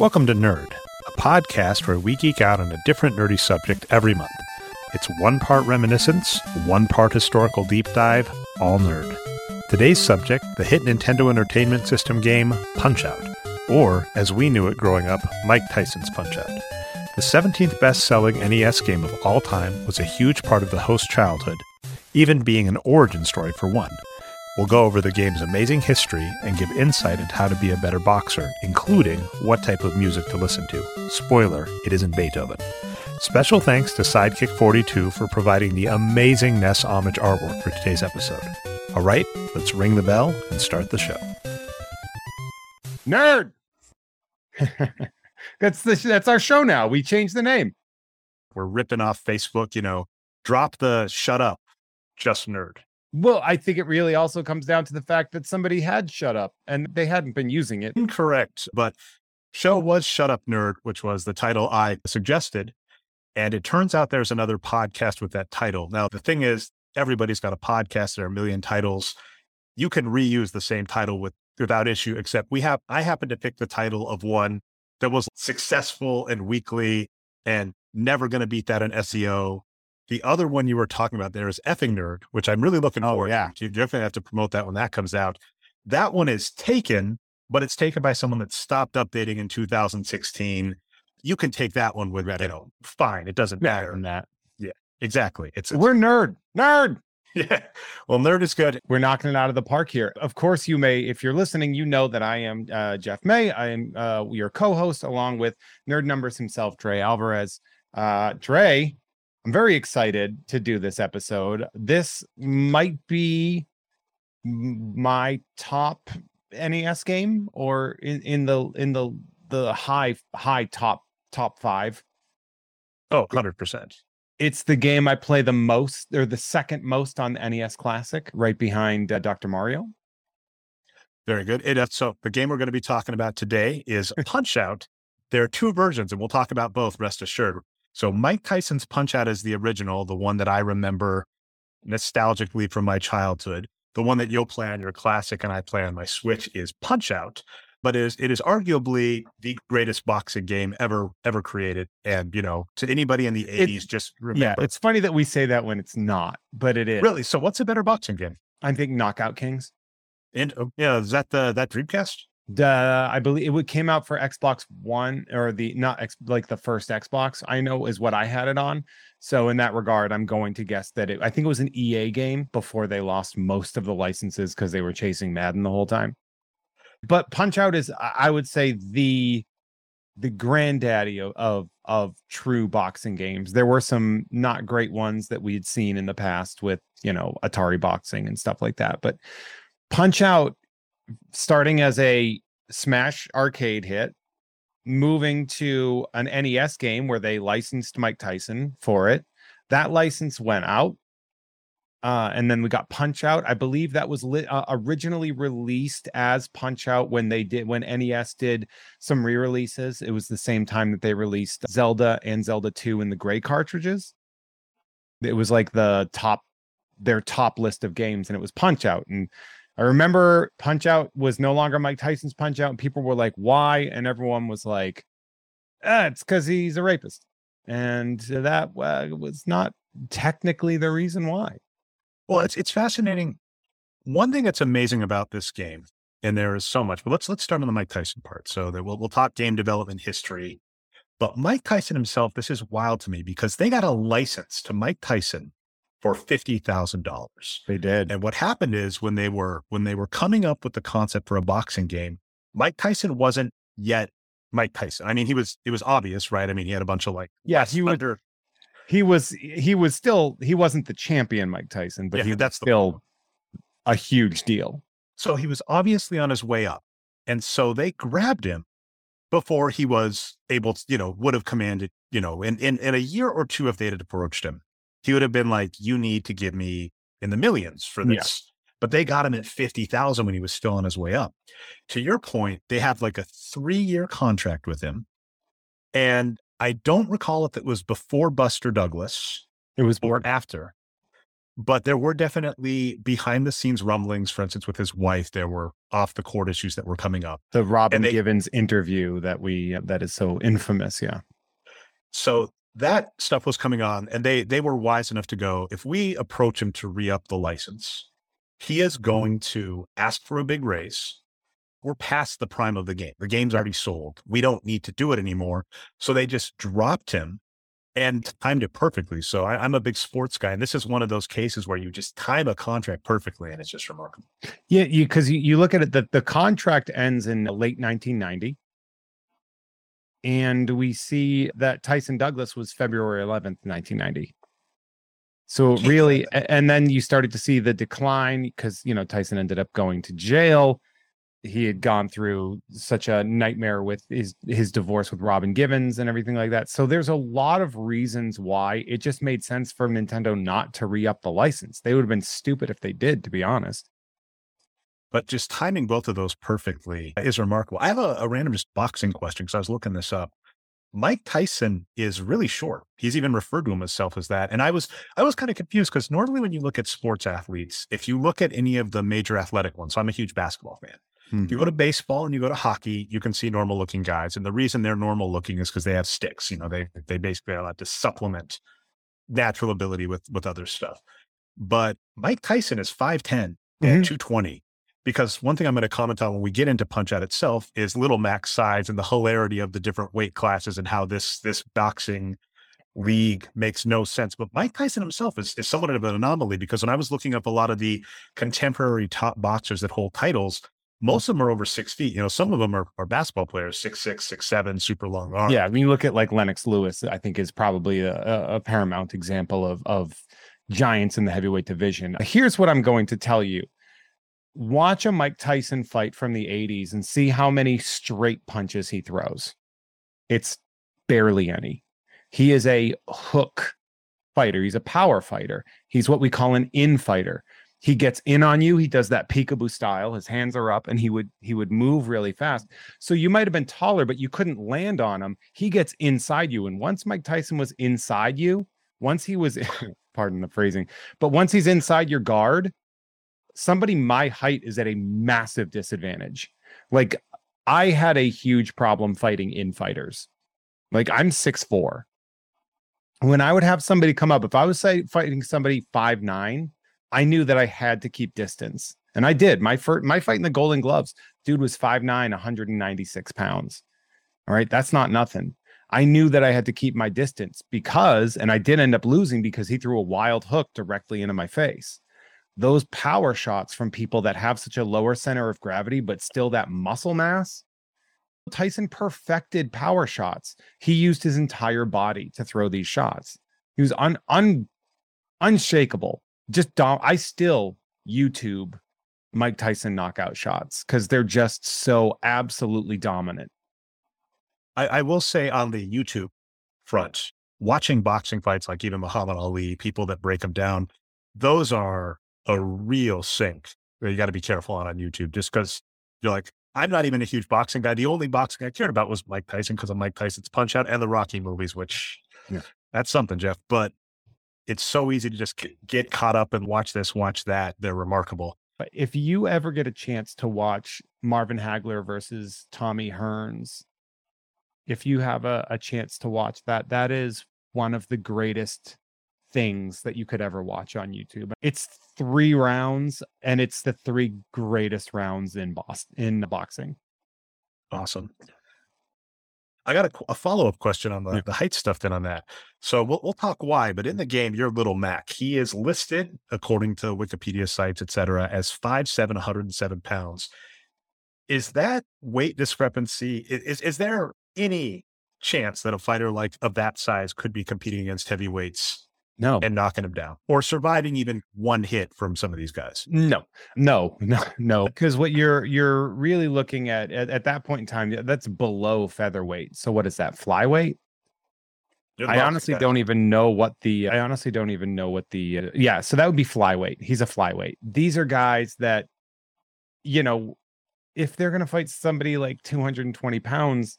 Welcome to Nerd, a podcast where we geek out on a different nerdy subject every month. It's one part reminiscence, one part historical deep dive, all nerd. Today's subject, the hit Nintendo Entertainment System game Punch Out, or as we knew it growing up, Mike Tyson's Punch Out. The 17th best selling NES game of all time was a huge part of the host's childhood, even being an origin story for one. We'll go over the game's amazing history and give insight into how to be a better boxer, including what type of music to listen to. Spoiler, it isn't Beethoven. Special thanks to Sidekick42 for providing the amazing NES homage artwork for today's episode. All right, let's ring the bell and start the show. Nerd. that's the that's our show now. We changed the name. We're ripping off Facebook, you know, drop the shut up, just nerd. Well, I think it really also comes down to the fact that somebody had shut up and they hadn't been using it. Incorrect, but show was Shut Up Nerd, which was the title I suggested. And it turns out there's another podcast with that title. Now, the thing is, everybody's got a podcast. There are a million titles. You can reuse the same title with without issue, except we have I happened to pick the title of one that was successful and weekly and never going to beat that in SEO the other one you were talking about there is Effing Nerd, which I'm really looking oh, forward yeah. to. You definitely have to promote that when that comes out. That one is taken, but it's taken by someone that stopped updating in 2016. You can take that one with, you know, fine. It doesn't matter. Than that. Yeah, exactly. It's, it's we're nerd, nerd. Yeah. Well, nerd is good. We're knocking it out of the park here. Of course, you may, if you're listening, you know that I am uh, Jeff May. I am uh, your co-host along with Nerd Numbers himself, Dre Alvarez. Uh, Dre, I'm very excited to do this episode. This might be my top NES game or in, in the in the the high high top top 5. Oh, 100%. It's the game I play the most or the second most on the NES Classic right behind uh, Dr. Mario. Very good. It, uh, so the game we're going to be talking about today is Punch Out. There are two versions, and we'll talk about both, rest assured. So Mike Tyson's Punch Out is the original, the one that I remember nostalgically from my childhood. The one that you'll play on your classic and I play on my Switch is Punch Out, but it is, it is arguably the greatest boxing game ever ever created. And you know, to anybody in the eighties, just remember. Yeah, it's funny that we say that when it's not, but it is really. So, what's a better boxing game? I think Knockout Kings. And oh, yeah, is that the that Dreamcast? The I believe it came out for Xbox One or the not like the first Xbox. I know is what I had it on. So in that regard, I'm going to guess that it. I think it was an EA game before they lost most of the licenses because they were chasing Madden the whole time. But Punch Out is, I would say, the the granddaddy of, of of true boxing games. There were some not great ones that we had seen in the past with you know Atari boxing and stuff like that, but Punch Out starting as a Smash arcade hit, moving to an NES game where they licensed Mike Tyson for it. That license went out. Uh, and then we got Punch Out. I believe that was li- uh, originally released as Punch Out when they did when NES did some re-releases. It was the same time that they released Zelda and Zelda 2 in the gray cartridges. It was like the top their top list of games and it was Punch Out and I remember Punch Out was no longer Mike Tyson's Punch Out, and people were like, "Why?" And everyone was like, ah, "It's because he's a rapist," and that uh, was not technically the reason why. Well, it's it's fascinating. One thing that's amazing about this game, and there is so much, but let's let's start on the Mike Tyson part. So that we'll we'll talk game development history. But Mike Tyson himself, this is wild to me because they got a license to Mike Tyson for $50,000. They did. And what happened is when they were when they were coming up with the concept for a boxing game, Mike Tyson wasn't yet Mike Tyson. I mean, he was it was obvious, right? I mean, he had a bunch of like Yeah, he was he was he was still he wasn't the champion Mike Tyson, but yeah, he that's still a huge deal. So he was obviously on his way up. And so they grabbed him before he was able to, you know, would have commanded, you know, in, in, in a year or two if they had approached him he would have been like, you need to give me in the millions for this. Yeah. But they got him at 50,000 when he was still on his way up. To your point, they have like a three year contract with him. And I don't recall if it was before Buster Douglas. It was or after. but there were definitely behind the scenes rumblings. For instance, with his wife, there were off the court issues that were coming up. The Robin they, Givens interview that we that is so infamous. Yeah. So that stuff was coming on, and they they were wise enough to go. If we approach him to re up the license, he is mm-hmm. going to ask for a big raise. We're past the prime of the game. The game's already sold. We don't need to do it anymore. So they just dropped him and timed it perfectly. So I, am a big sports guy, and this is one of those cases where you just time a contract perfectly, and it's just remarkable. Yeah, you because you, you look at it, the, the contract ends in late 1990. And we see that Tyson Douglas was February 11th, 1990. So really, and then you started to see the decline because you know Tyson ended up going to jail he had gone through such a nightmare with his his divorce with Robin Givens and everything like that. So there's a lot of reasons why it just made sense for Nintendo not to re-up the license. They would have been stupid if they did, to be honest. But just timing both of those perfectly is remarkable. I have a, a random just boxing question because I was looking this up. Mike Tyson is really short. He's even referred to himself as that. And I was I was kind of confused because normally when you look at sports athletes, if you look at any of the major athletic ones, so I'm a huge basketball fan. Mm-hmm. If you go to baseball and you go to hockey, you can see normal looking guys. And the reason they're normal looking is because they have sticks. You know, they they basically are allowed to supplement natural ability with with other stuff. But Mike Tyson is 5'10 mm-hmm. and 220. Because one thing I'm going to comment on when we get into Punch Out itself is Little Mac's size and the hilarity of the different weight classes and how this this boxing league makes no sense. But Mike Tyson himself is, is somewhat of an anomaly because when I was looking up a lot of the contemporary top boxers that hold titles, most of them are over six feet. You know, some of them are, are basketball players, six, six, six, seven, super long arms. Yeah. I mean, you look at like Lennox Lewis, I think is probably a, a paramount example of, of giants in the heavyweight division. Here's what I'm going to tell you. Watch a Mike Tyson fight from the 80s and see how many straight punches he throws. It's barely any. He is a hook fighter. He's a power fighter. He's what we call an in fighter he gets in on you he does that peekaboo style his hands are up and he would he would move really fast so you might have been taller but you couldn't land on him he gets inside you and once mike tyson was inside you once he was pardon the phrasing but once he's inside your guard somebody my height is at a massive disadvantage like i had a huge problem fighting in fighters like i'm six four when i would have somebody come up if i was say, fighting somebody five nine I knew that I had to keep distance. And I did. My first, my fight in the Golden Gloves, dude was 5'9, 196 pounds. All right. That's not nothing. I knew that I had to keep my distance because, and I did end up losing because he threw a wild hook directly into my face. Those power shots from people that have such a lower center of gravity, but still that muscle mass. Tyson perfected power shots. He used his entire body to throw these shots. He was un, un unshakable just don't I still YouTube Mike Tyson knockout shots because they're just so absolutely dominant. I, I, will say on the YouTube front, watching boxing fights like even Muhammad Ali, people that break them down, those are a real sink. You got to be careful on on YouTube just because you're like, I'm not even a huge boxing guy. The only boxing I cared about was Mike Tyson because of Mike Tyson's Punch Out and the Rocky movies, which yeah. that's something, Jeff. But it's so easy to just get caught up and watch this, watch that. They're remarkable. But if you ever get a chance to watch Marvin Hagler versus Tommy Hearns, if you have a, a chance to watch that, that is one of the greatest things that you could ever watch on YouTube. It's three rounds and it's the three greatest rounds in Boston in boxing. Awesome. I got a, a follow up question on the, yeah. the height stuff then on that. So we'll, we'll talk why, but in the game, you're little Mac. He is listed according to Wikipedia sites, etc., as 5'7, 107 pounds. Is that weight discrepancy? Is, is there any chance that a fighter like of that size could be competing against heavyweights no. And knocking him down or surviving even one hit from some of these guys. No, no, no, no. Because what you're you're really looking at, at at that point in time, that's below featherweight. So what is that? Flyweight? I honestly don't even know what the I honestly don't even know what the uh, yeah, so that would be flyweight. He's a flyweight. These are guys that you know, if they're going to fight somebody like 220 pounds,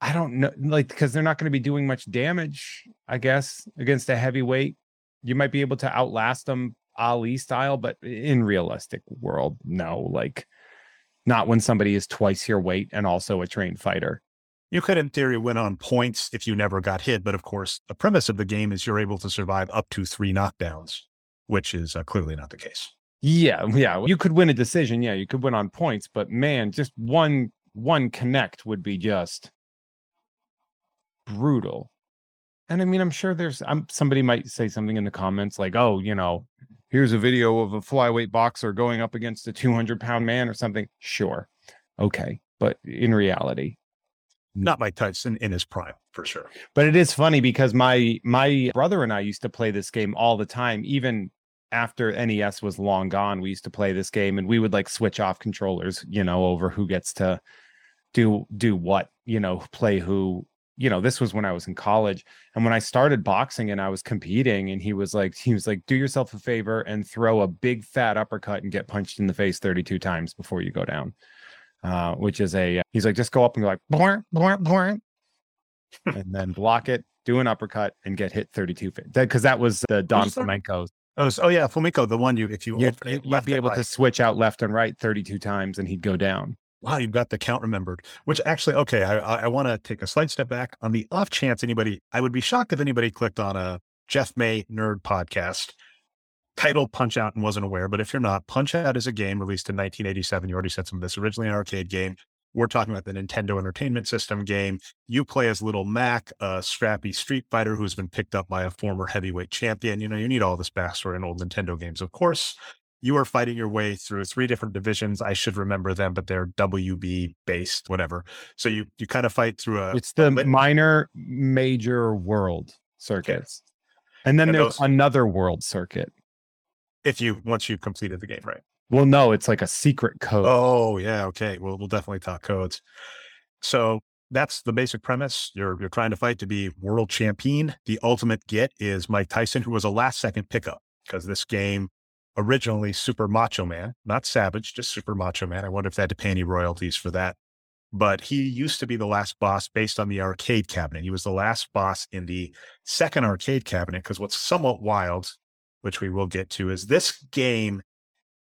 I don't know, like because they're not going to be doing much damage, I guess, against a heavyweight. you might be able to outlast them Ali style, but in realistic world, no. Like not when somebody is twice your weight and also a trained fighter. You could, in theory, win on points if you never got hit. But of course, the premise of the game is you're able to survive up to three knockdowns, which is uh, clearly not the case. Yeah, yeah. You could win a decision. Yeah, you could win on points, but man, just one one connect would be just brutal. And I mean, I'm sure there's I'm somebody might say something in the comments like, "Oh, you know, here's a video of a flyweight boxer going up against a 200 pound man or something." Sure, okay, but in reality, not Mike Tyson in his prime for sure. But it is funny because my my brother and I used to play this game all the time, even after NES was long gone. We used to play this game, and we would like switch off controllers, you know, over who gets to do do what, you know, play who you know this was when i was in college and when i started boxing and i was competing and he was like he was like do yourself a favor and throw a big fat uppercut and get punched in the face 32 times before you go down. Uh, which is a he's like just go up and go like boing, boing, boing, and then block it do an uppercut and get hit 32 because that was the don flamenco. Oh, oh yeah, Flamenco, the one you if you you'd, you'd be able right. to switch out left and right 32 times and he'd go down wow, you've got the count remembered. Which actually, okay, I, I want to take a slight step back. On the off chance anybody, I would be shocked if anybody clicked on a Jeff May nerd podcast title Punch Out and wasn't aware. But if you're not, Punch Out is a game released in 1987. You already said some of this. Originally an arcade game. We're talking about the Nintendo Entertainment System game. You play as Little Mac, a scrappy street fighter who's been picked up by a former heavyweight champion. You know, you need all this backstory in old Nintendo games, of course you are fighting your way through three different divisions. I should remember them, but they're WB based, whatever. So you you kind of fight through a. It's the a minor, major world circuits, okay. and then and there's those, another world circuit. If you once you've completed the game, right? Well, no, it's like a secret code. Oh yeah, okay. Well, we'll definitely talk codes. So that's the basic premise. You're you're trying to fight to be world champion. The ultimate get is Mike Tyson, who was a last second pickup because this game originally Super Macho Man, not Savage, just Super Macho Man. I wonder if they had to pay any royalties for that. But he used to be the last boss based on the arcade cabinet. He was the last boss in the second arcade cabinet because what's somewhat wild, which we will get to, is this game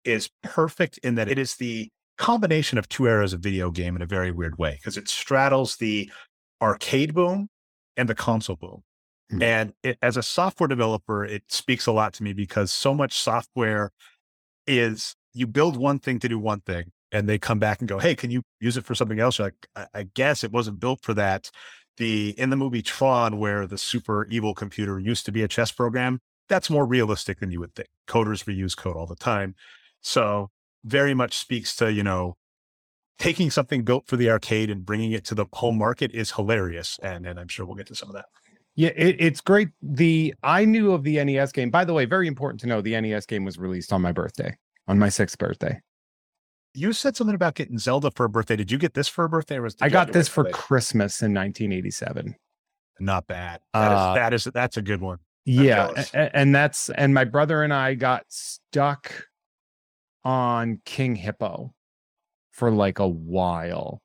is perfect in that it is the combination of two eras of video game in a very weird way because it straddles the arcade boom and the console boom. Mm-hmm. And it, as a software developer, it speaks a lot to me because so much software is you build one thing to do one thing and they come back and go, Hey, can you use it for something else? You're like, I, I guess it wasn't built for that. The in the movie Tron, where the super evil computer used to be a chess program, that's more realistic than you would think. Coders reuse code all the time. So very much speaks to, you know, taking something built for the arcade and bringing it to the home market is hilarious. And, and I'm sure we'll get to some of that. Yeah, it, it's great. The I knew of the NES game. By the way, very important to know the NES game was released on my birthday, on my sixth birthday. You said something about getting Zelda for a birthday. Did you get this for a birthday? Or was I got this for Christmas in 1987. Not bad. That, uh, is, that is that's a good one. I'm yeah, and, and that's and my brother and I got stuck on King Hippo for like a while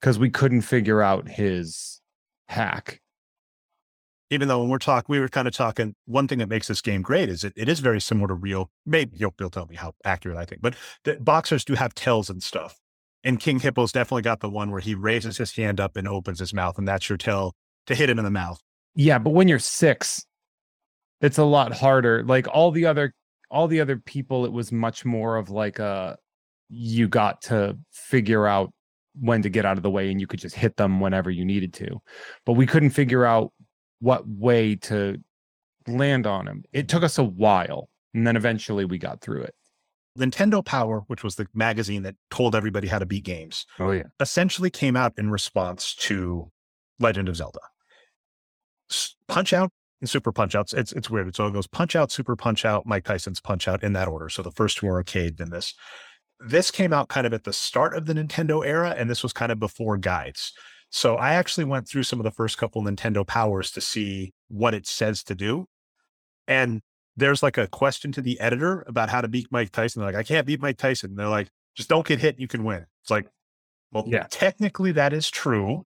because we couldn't figure out his hack even though when we're talking, we were kind of talking, one thing that makes this game great is it, it is very similar to real, maybe you'll, you'll tell me how accurate I think, but the boxers do have tells and stuff. And King Hippo's definitely got the one where he raises his hand up and opens his mouth, and that's your tell to hit him in the mouth. Yeah, but when you're six, it's a lot harder. Like all the other all the other people, it was much more of like a you got to figure out when to get out of the way and you could just hit them whenever you needed to. But we couldn't figure out what way to land on him. It took us a while, and then eventually we got through it. Nintendo Power, which was the magazine that told everybody how to beat games, oh yeah, essentially came out in response to Legend of Zelda. Punch Out and Super Punch Outs. It's it's weird. So it goes Punch Out, Super Punch Out, Mike Tyson's Punch Out in that order. So the first two are arcade, then this. This came out kind of at the start of the Nintendo era, and this was kind of before guides. So I actually went through some of the first couple Nintendo powers to see what it says to do. And there's like a question to the editor about how to beat Mike Tyson. They're like, I can't beat Mike Tyson. They're like, just don't get hit. You can win. It's like, well, yeah, technically that is true.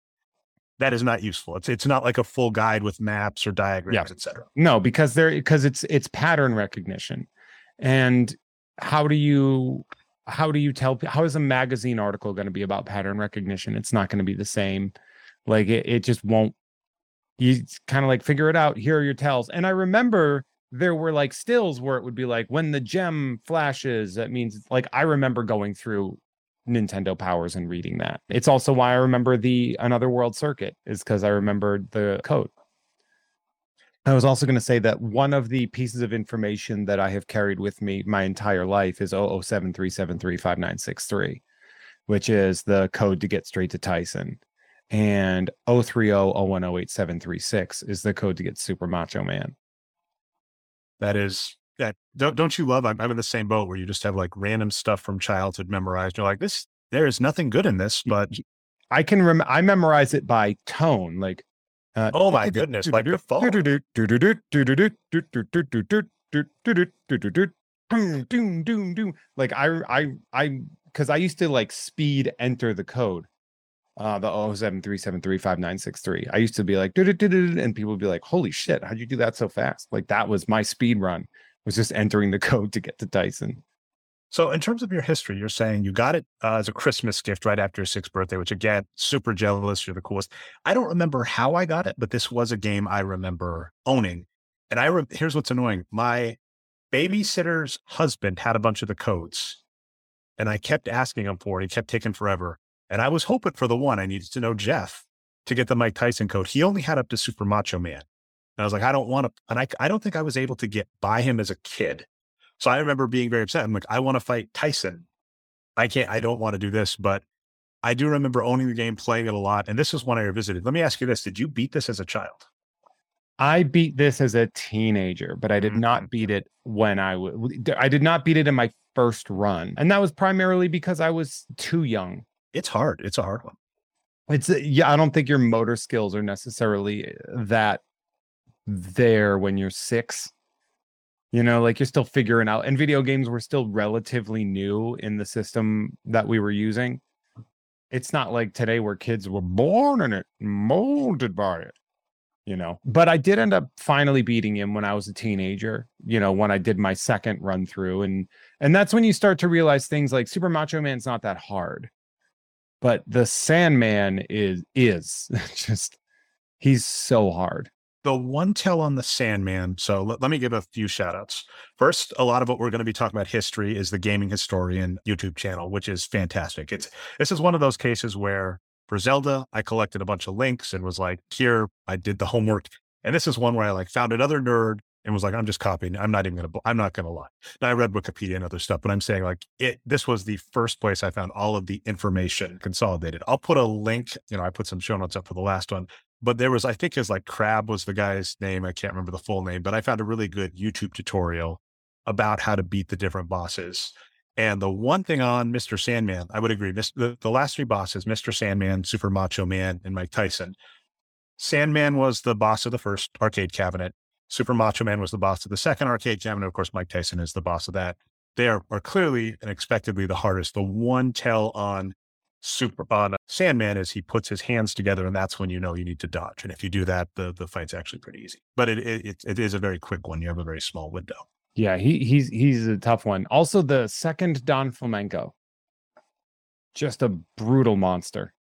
that is not useful. It's it's not like a full guide with maps or diagrams, Yeah. etc. No, because they're because it's it's pattern recognition. And how do you how do you tell how is a magazine article going to be about pattern recognition? It's not going to be the same. Like it, it just won't you kind of like figure it out. Here are your tells. And I remember there were like stills where it would be like when the gem flashes, that means like I remember going through Nintendo powers and reading that. It's also why I remember the Another World Circuit is because I remembered the code. I was also going to say that one of the pieces of information that I have carried with me my entire life is 00737359963, which is the code to get straight to Tyson. And 03001087336 is the code to get Super Macho Man. That is that don't don't you love? I'm, I'm in the same boat where you just have like random stuff from childhood memorized. You're like, this there is nothing good in this, but I can rem- I memorize it by tone, like uh, oh my goodness, like the phone. Like I I I because I used to like speed enter the code. Uh the 073735963. I used to be like and people would be like, holy shit, how'd you do that so fast? Like that was my speed run, was just entering the code to get to Tyson. So, in terms of your history, you're saying you got it uh, as a Christmas gift right after your sixth birthday, which again, super jealous. You're the coolest. I don't remember how I got it, but this was a game I remember owning. And I re- here's what's annoying: my babysitter's husband had a bunch of the codes, and I kept asking him for it. He kept taking forever, and I was hoping for the one I needed to know Jeff to get the Mike Tyson code. He only had up to Super Macho Man, and I was like, I don't want to, and I I don't think I was able to get by him as a kid. So I remember being very upset. I'm like, I want to fight Tyson. I can't, I don't want to do this, but I do remember owning the game, playing it a lot. And this is one I revisited. Let me ask you this. Did you beat this as a child? I beat this as a teenager, but I did Mhm. not beat it when I would. I did not beat it in my first run, and that was primarily because I was too young. It's hard. It's a hard one. It's uh, yeah, I don't think your motor skills are necessarily that there when you're six. You know, like you're still figuring out, and video games were still relatively new in the system that we were using. It's not like today where kids were born in it, molded by it, you know. But I did end up finally beating him when I was a teenager, you know, when I did my second run through. And and that's when you start to realize things like Super Macho Man's not that hard. But the Sandman is is just he's so hard. The one tell on the Sandman. So let, let me give a few shout outs. First, a lot of what we're going to be talking about history is the Gaming Historian YouTube channel, which is fantastic. It's this is one of those cases where for Zelda, I collected a bunch of links and was like, here, I did the homework. And this is one where I like found another nerd and was like, I'm just copying. I'm not even going to, I'm not going to lie. Now I read Wikipedia and other stuff, but I'm saying like it, this was the first place I found all of the information consolidated. I'll put a link, you know, I put some show notes up for the last one, but there was, I think his like Crab was the guy's name. I can't remember the full name, but I found a really good YouTube tutorial about how to beat the different bosses. And the one thing on Mr. Sandman, I would agree, the, the last three bosses, Mr. Sandman, Super Macho Man, and Mike Tyson. Sandman was the boss of the first arcade cabinet. Super Macho Man was the boss of the second arcade cabinet. Of course, Mike Tyson is the boss of that. They are, are clearly and expectedly the hardest. The one tell on Super on uh, Sandman is he puts his hands together, and that's when you know you need to dodge. And if you do that, the the fight's actually pretty easy. But it it, it, is a very quick one. You have a very small window. Yeah, he he's he's a tough one. Also, the second Don Flamenco, just a brutal monster.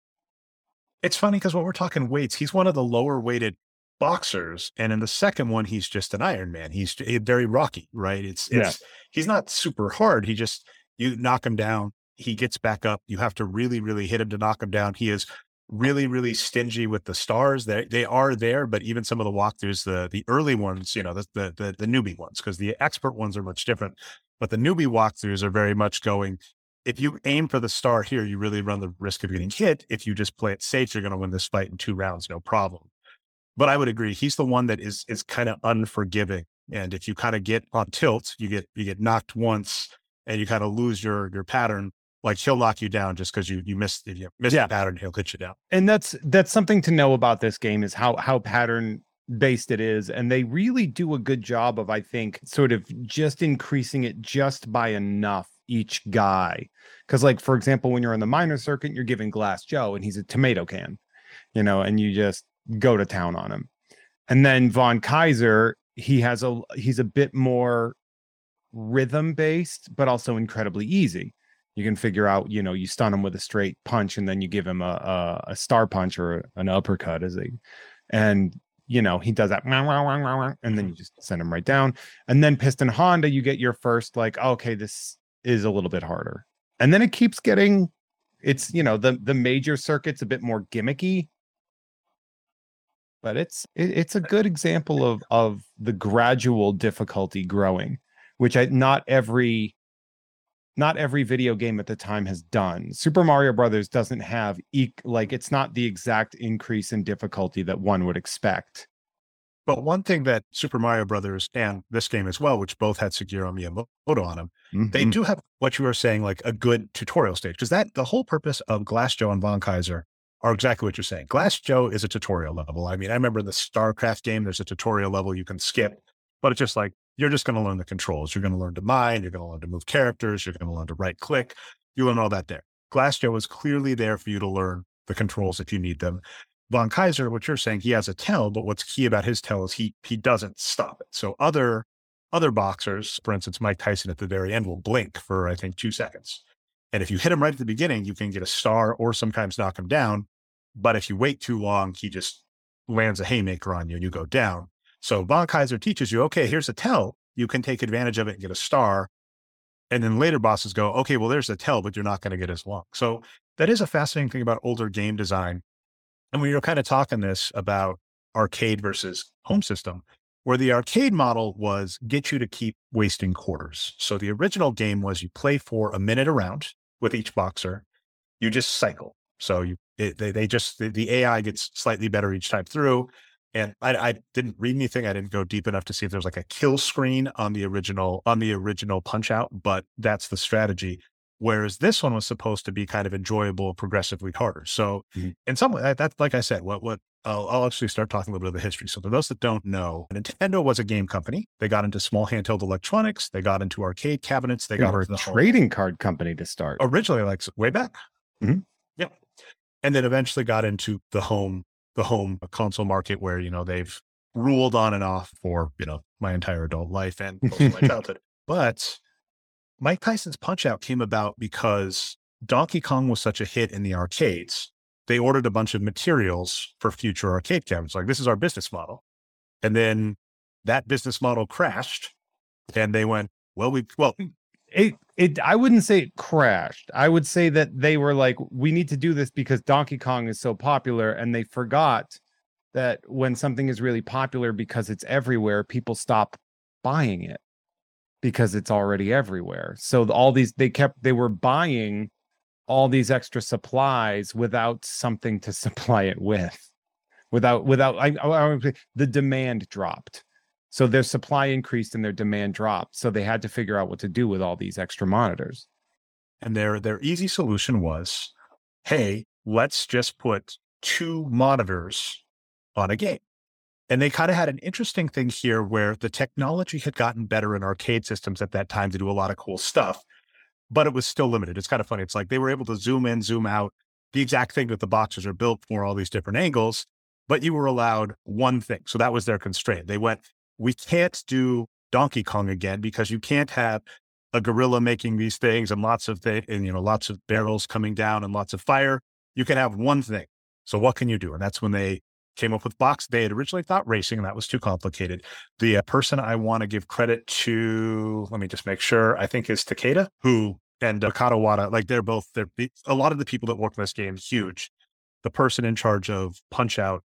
It's funny because when we're talking weights, he's one of the lower weighted boxers, and in the second one, he's just an Iron Man. He's j- eh, very rocky, right? It's Yeah. it's he's not super hard. He just you knock him down, he gets back up. You have to really really hit him to knock him down. He is really really stingy with the stars. They they are there, but even some of the walkthroughs, the the early ones, you know, the the the, the newbie ones, because the expert ones are much different. But the newbie walkthroughs are very much going. If you aim for the star here, you really run the risk of getting hit. If you just play it safe, you're going to win this fight in two rounds, no problem. But I would agree, he's the one that is is kind of unforgiving. And if you kind of get on tilt, you get you get knocked once, and you kind of lose your your pattern. Like he'll lock you down just because you you missed if you missed Yeah. the pattern, he'll hit you down. and that's that's something to know about this game is how how pattern based it is and they really do a good job of i think sort of just increasing it just by enough each guy because like for example when you're on the minor circuit you're giving glass joe and he's a tomato can you know, and you just go to town on him. And then Von Kaiser, he has a he's a bit more rhythm based, but also incredibly easy. You can figure out, you know, you stun him with a straight punch, and then you give him a a, a star punch or an uppercut, as they, and you know he does that, and then mm-hmm. you just send him right down. And then Piston Honda, you get your first like, okay, this is a little bit harder, and then it keeps getting, it's you know the the major circuits a bit more gimmicky, but it's it, it's a good example of of the gradual difficulty growing which I not every not every video game at the time has done. Super Mario Brothers doesn't have e- like it's not the exact increase in difficulty that one would expect. But one thing that Super Mario Brothers and this game as well, which both had Shigeru Miyamoto on them, mm-hmm. they do have what you were saying, like a good tutorial stage. Because that the whole purpose of Glass Joe and Von Kaiser are exactly what you're saying. Glass Joe is a tutorial level. I mean, I remember the StarCraft game, there's a tutorial level you can skip, but it's just like you're just going to learn the controls. You're going to learn to mine. You're going to learn to move characters. You're going to learn to right click. You learn all that there. Glass Joe is clearly there for you to learn the controls if you need them. Von Kaiser, what you're saying, he has a tell, but what's key about his tell is he he doesn't stop it. So other other boxers, for instance, Mike Tyson at the very end will blink for I think two seconds. And if you hit him right at the beginning, you can get a star or sometimes knock him down. But if you wait too long, he just lands a haymaker on you and you go down. So Von Kaiser teaches you, okay, here's a tell. You can take advantage of it and get a star. And then later bosses go, okay, well, there's a tell, but you're not going to get as long. So that is a fascinating thing about older game design. And we were kind of talking this about arcade versus home system, where the arcade model was get you to keep wasting quarters. So the original game was you play for a minute around with each boxer, you just cycle. So you it, they, they just the, the AI gets slightly better each time through. And I, I, didn't read anything. I didn't go deep enough to see if there's like a kill screen on the original on the original Punch Out, but that's the strategy. Whereas this one was supposed to be kind of enjoyable, progressively harder. So mm-hmm. in some way, that's like I said, what what I'll, I'll, actually start talking a little bit of the history. So for those that don't know, Nintendo was a game company. They got into small handheld electronics. They got into arcade cabinets. They, they got were a trading home. card company to start. Originally, like way back. Mm-hmm. Yeah. And then eventually got into the home the home console market where, you know, they've ruled on and off for, you know, my entire adult life and most of my childhood. But Mike Tyson's Punch Out came about because Donkey Kong was such a hit in the arcades. They ordered a bunch of materials for future arcade cabinets. Like, this is our business model. And then that business model crashed and they went, well, we, well, it it I wouldn't say it crashed. I would say that they were like, we need to do this because Donkey Kong is so popular, and they forgot that when something is really popular because it's everywhere, people stop buying it because it's already everywhere. So all these they kept they were buying all these extra supplies without something to supply it with. Without without I, I, I the demand dropped so their supply increased and their demand dropped. So they had to figure out what to do with all these extra monitors. And their their easy solution was, hey, let's just put two monitors on a game. And they kind of had an interesting thing here where the technology had gotten better in arcade systems at that time to do a lot of cool stuff, but it was still limited. It's kind of funny. It's like they were able to zoom in, zoom out, the exact thing that the boxes are built for, all these different angles, but you were allowed one thing. So that was their constraint. They went, we can't do Donkey Kong again because you can't have a gorilla making these things and lots of things and you know lots of barrels coming down and lots of fire. You can have one thing. So what can you do? And that's when they came up with box. They had originally thought racing, and that was too complicated. The uh, person I want to give credit to, let me just make sure, I think is Takeda, who and uh, Katawada, like they're both, they're a lot of the people that work on this game, huge. The person in charge of Punch Out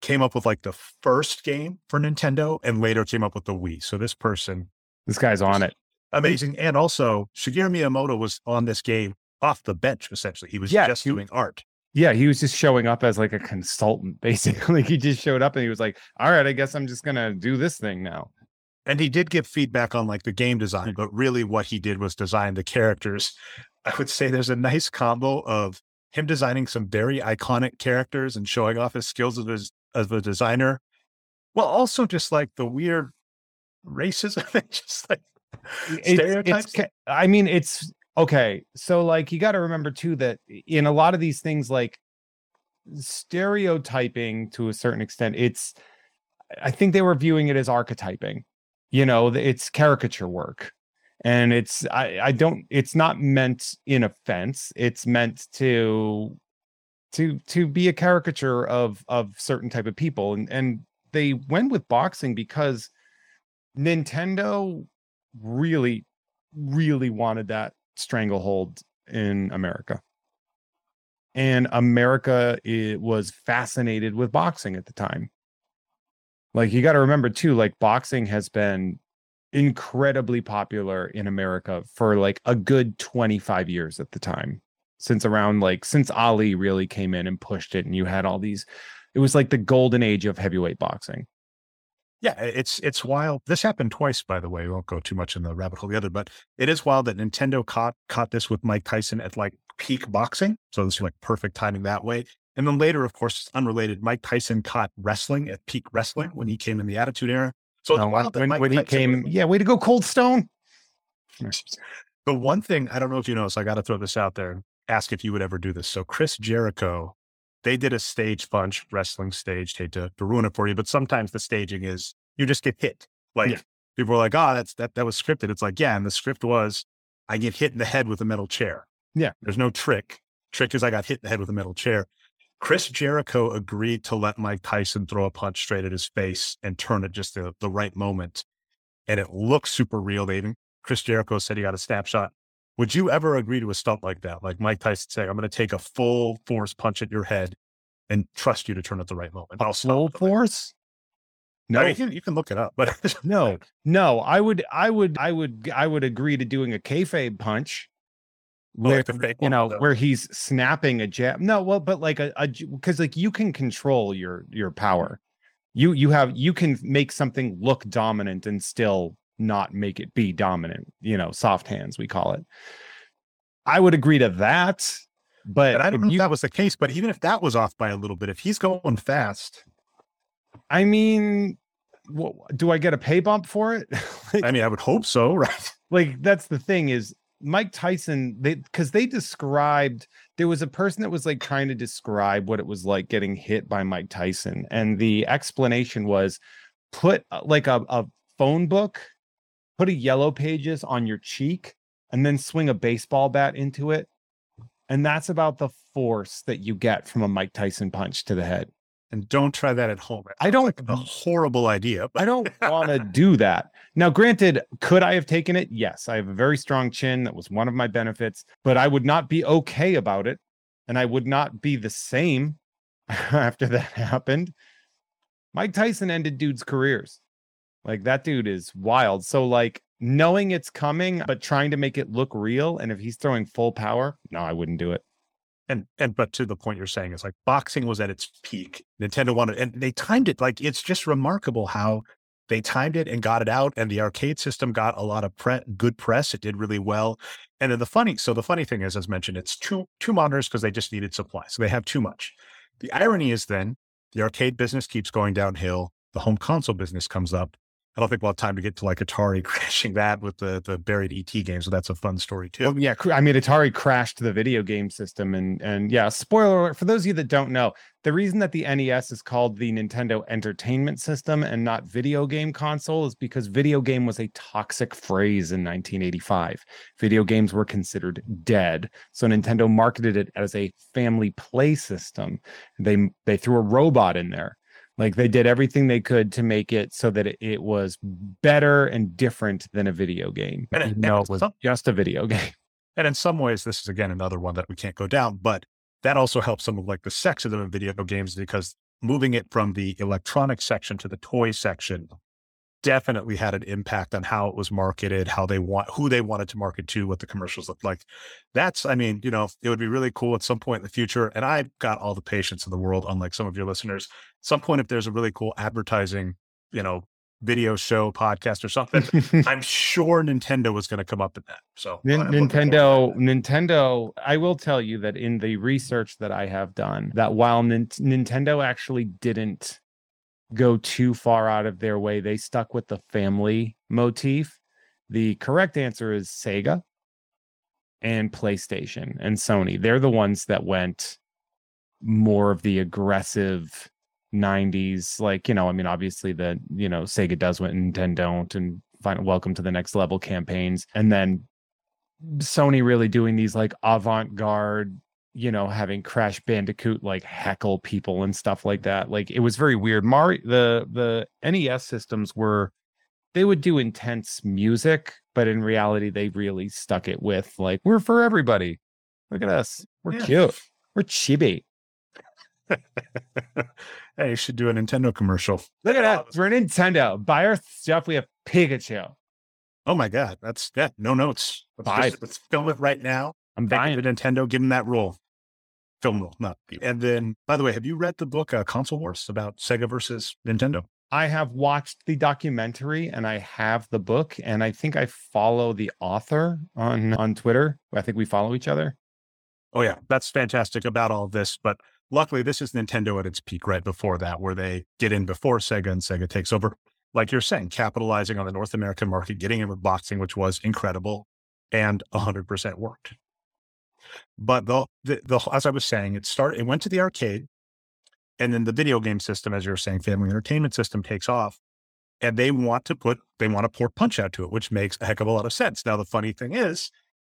came up with like the first game for Nintendo and later came up with the Wii. So this person, this guy's on it. Amazing. And also Shigeru Miyamoto was on this game off the bench, essentially. He was yeah, just he, doing art. Yeah, he was just showing up as like a consultant, basically. he just showed up and he was like, all right, I guess I'm just gonna do this thing now. And he did give feedback on like the game design, but really what he did was design the characters. I would say there's a nice combo of him designing some very iconic characters and showing off his skills as, his, as a designer, well, also just like the weird racism and just like stereotypes. It's, I mean, it's okay. So like you got to remember too that in a lot of these things, like stereotyping to a certain extent. It's I think they were viewing it as archetyping. You know, it's caricature work. And it's I, I don't it's not meant in offense. It's meant to to to be a caricature of of certain type of people. And and they went with boxing because Nintendo really, really wanted that stranglehold in America. And America it was fascinated with boxing at the time. Like you got to remember too, like boxing has been incredibly popular in America for like a good 25 years at the time. Since around like since Ali really came in and pushed it and you had all these it was like the golden age of heavyweight boxing. Yeah, it's it's wild. This happened twice, by the way. We won't go too much in the rabbit hole the other, but it is wild that Nintendo caught caught this with Mike Tyson at like peak boxing. So this is like perfect timing that way. And then later, of course, unrelated, Mike Tyson caught wrestling at peak wrestling when he came in the Attitude Era. So no, oh, when, when he came, yeah, way to go, Cold Stone. The one thing I don't know if you know, so I got to throw this out there. Ask if you would ever do this. So Chris Jericho they did a stage punch wrestling stage. Hate to, to ruin it for you, but sometimes the staging is you just get hit. Like yeah. people are like, oh, that's that that was scripted. It's like, yeah, and the script was I get hit in the head with a metal chair. Yeah. There's no trick. Trick is I got hit in the head with a metal chair. Chris Jericho agreed to let Mike Tyson throw a punch straight at his face and turn it just the, the right moment. And it looks super real. They even Chris Jericho said he got a snapshot would you ever agree to a stunt like that? Like Mike Tyson saying, I'm going to take a full force punch at your head and trust you to turn at the right moment. I'll full force? No, I mean, you, can, you, can, look it up, but no, no, I would, I would, I would, I would agree to doing a kayfabe punch oh, where, you know, where he's snapping a jab. No, well, but like a, a, cause like you can control your, your power. You, you have, you can make something look dominant and still not make it be dominant, you know, soft hands, we call it. I would agree to that. But I don't know you, if that was the case, but even if that was off by a little bit, if he's going fast, I mean, what, do I get a pay bump for it? like, I mean, I would hope so, right? Like that's the thing is Mike Tyson, they because they described there was a person that was like trying to describe what it was like getting hit by Mike Tyson, and the explanation was put uh, like a, a phone book put a yellow pages on your cheek and then swing a baseball bat into it. And that's about the force that you get from a Mike Tyson punch to the head. And don't try that at home. I don't like a horrible idea. But. I don't want to do that. Now, granted, could I have taken it? Yes, I have a very strong chin. That was one of my benefits, but I would not be okay about it. And I would not be the same after that happened. Mike Tyson ended dudes' careers. Like that dude is wild. So like knowing it's coming, but trying to make it look real. And if he's throwing full power, no, I wouldn't do it. And and but to the point you're saying is like boxing was at its peak. Nintendo wanted and they timed it like it's just remarkable how they timed it and got it out and the arcade system got a lot of pre- good press it did really well and then the funny so the funny thing is as mentioned it's two two monitors because they just needed supply so they have too much the irony is then the arcade business keeps going downhill the home console business comes up I don't think we'll have time to get to like Atari crashing that with the the buried ET game. So that's a fun story too. Well, yeah, I mean Atari crashed the video game system, and and yeah, spoiler alert for those of you that don't know, the reason that the NES is called the Nintendo Entertainment System and not video game console is because video game was a toxic phrase in 1985. Video games were considered dead, so Nintendo marketed it as a family play system. They they threw a robot in there like they did everything they could to make it so that it, it was better and different than a video game. And it, no, it was some, just a video game. And in some ways, this is again another one that we can't go down, but that also helps some of like the sex of the video games because moving it from the electronic section to the toy section definitely had an impact on how it was marketed, how they want, who they wanted to market to, what the commercials looked like. That's, I mean, you know, it would be really cool at some point in the future. And I've got all the patience in the world, unlike some of your listeners. At some point, if there's a really cool advertising, you know, video show, podcast, or something, I'm sure Nintendo was going to come up with that. So uh, N- Nintendo, Nintendo, I will tell you that in the research that I have done, that while N- Nintendo actually didn't go too far out of their way. They stuck with the family motif. The correct answer is Sega and PlayStation and Sony. They're the ones that went more of the aggressive 90s like you know i mean obviously the you know sega does what nintendo don't and welcome to the next level campaigns and then sony really doing these like avant-garde you know having crash bandicoot like heckle people and stuff like that like it was very weird mario the the nes systems were they would do intense music but in reality they really stuck it with like we're for everybody look at us we're yeah. cute we're chibi hey, you should do a Nintendo commercial. Look at that. We're Nintendo. Buy our stuff. We have Pikachu. Oh my God. That's yeah, no notes. Let's, just, let's film it right now. I'm buying the Nintendo. Give them that rule. Film rule, not you. And then, by the way, have you read the book uh, Console Wars about Sega versus Nintendo? I have watched the documentary and I have the book, and I think I follow the author on on Twitter. I think we follow each other. Oh yeah, that's fantastic about all this. But luckily, this is Nintendo at its peak right before that, where they get in before Sega and Sega takes over. Like you're saying, capitalizing on the North American market, getting in with boxing, which was incredible and 100% worked. But the, the, the as I was saying, it started, it went to the arcade, and then the video game system, as you were saying, family entertainment system takes off, and they want to put they want to pour punch out to it, which makes a heck of a lot of sense. Now, the funny thing is,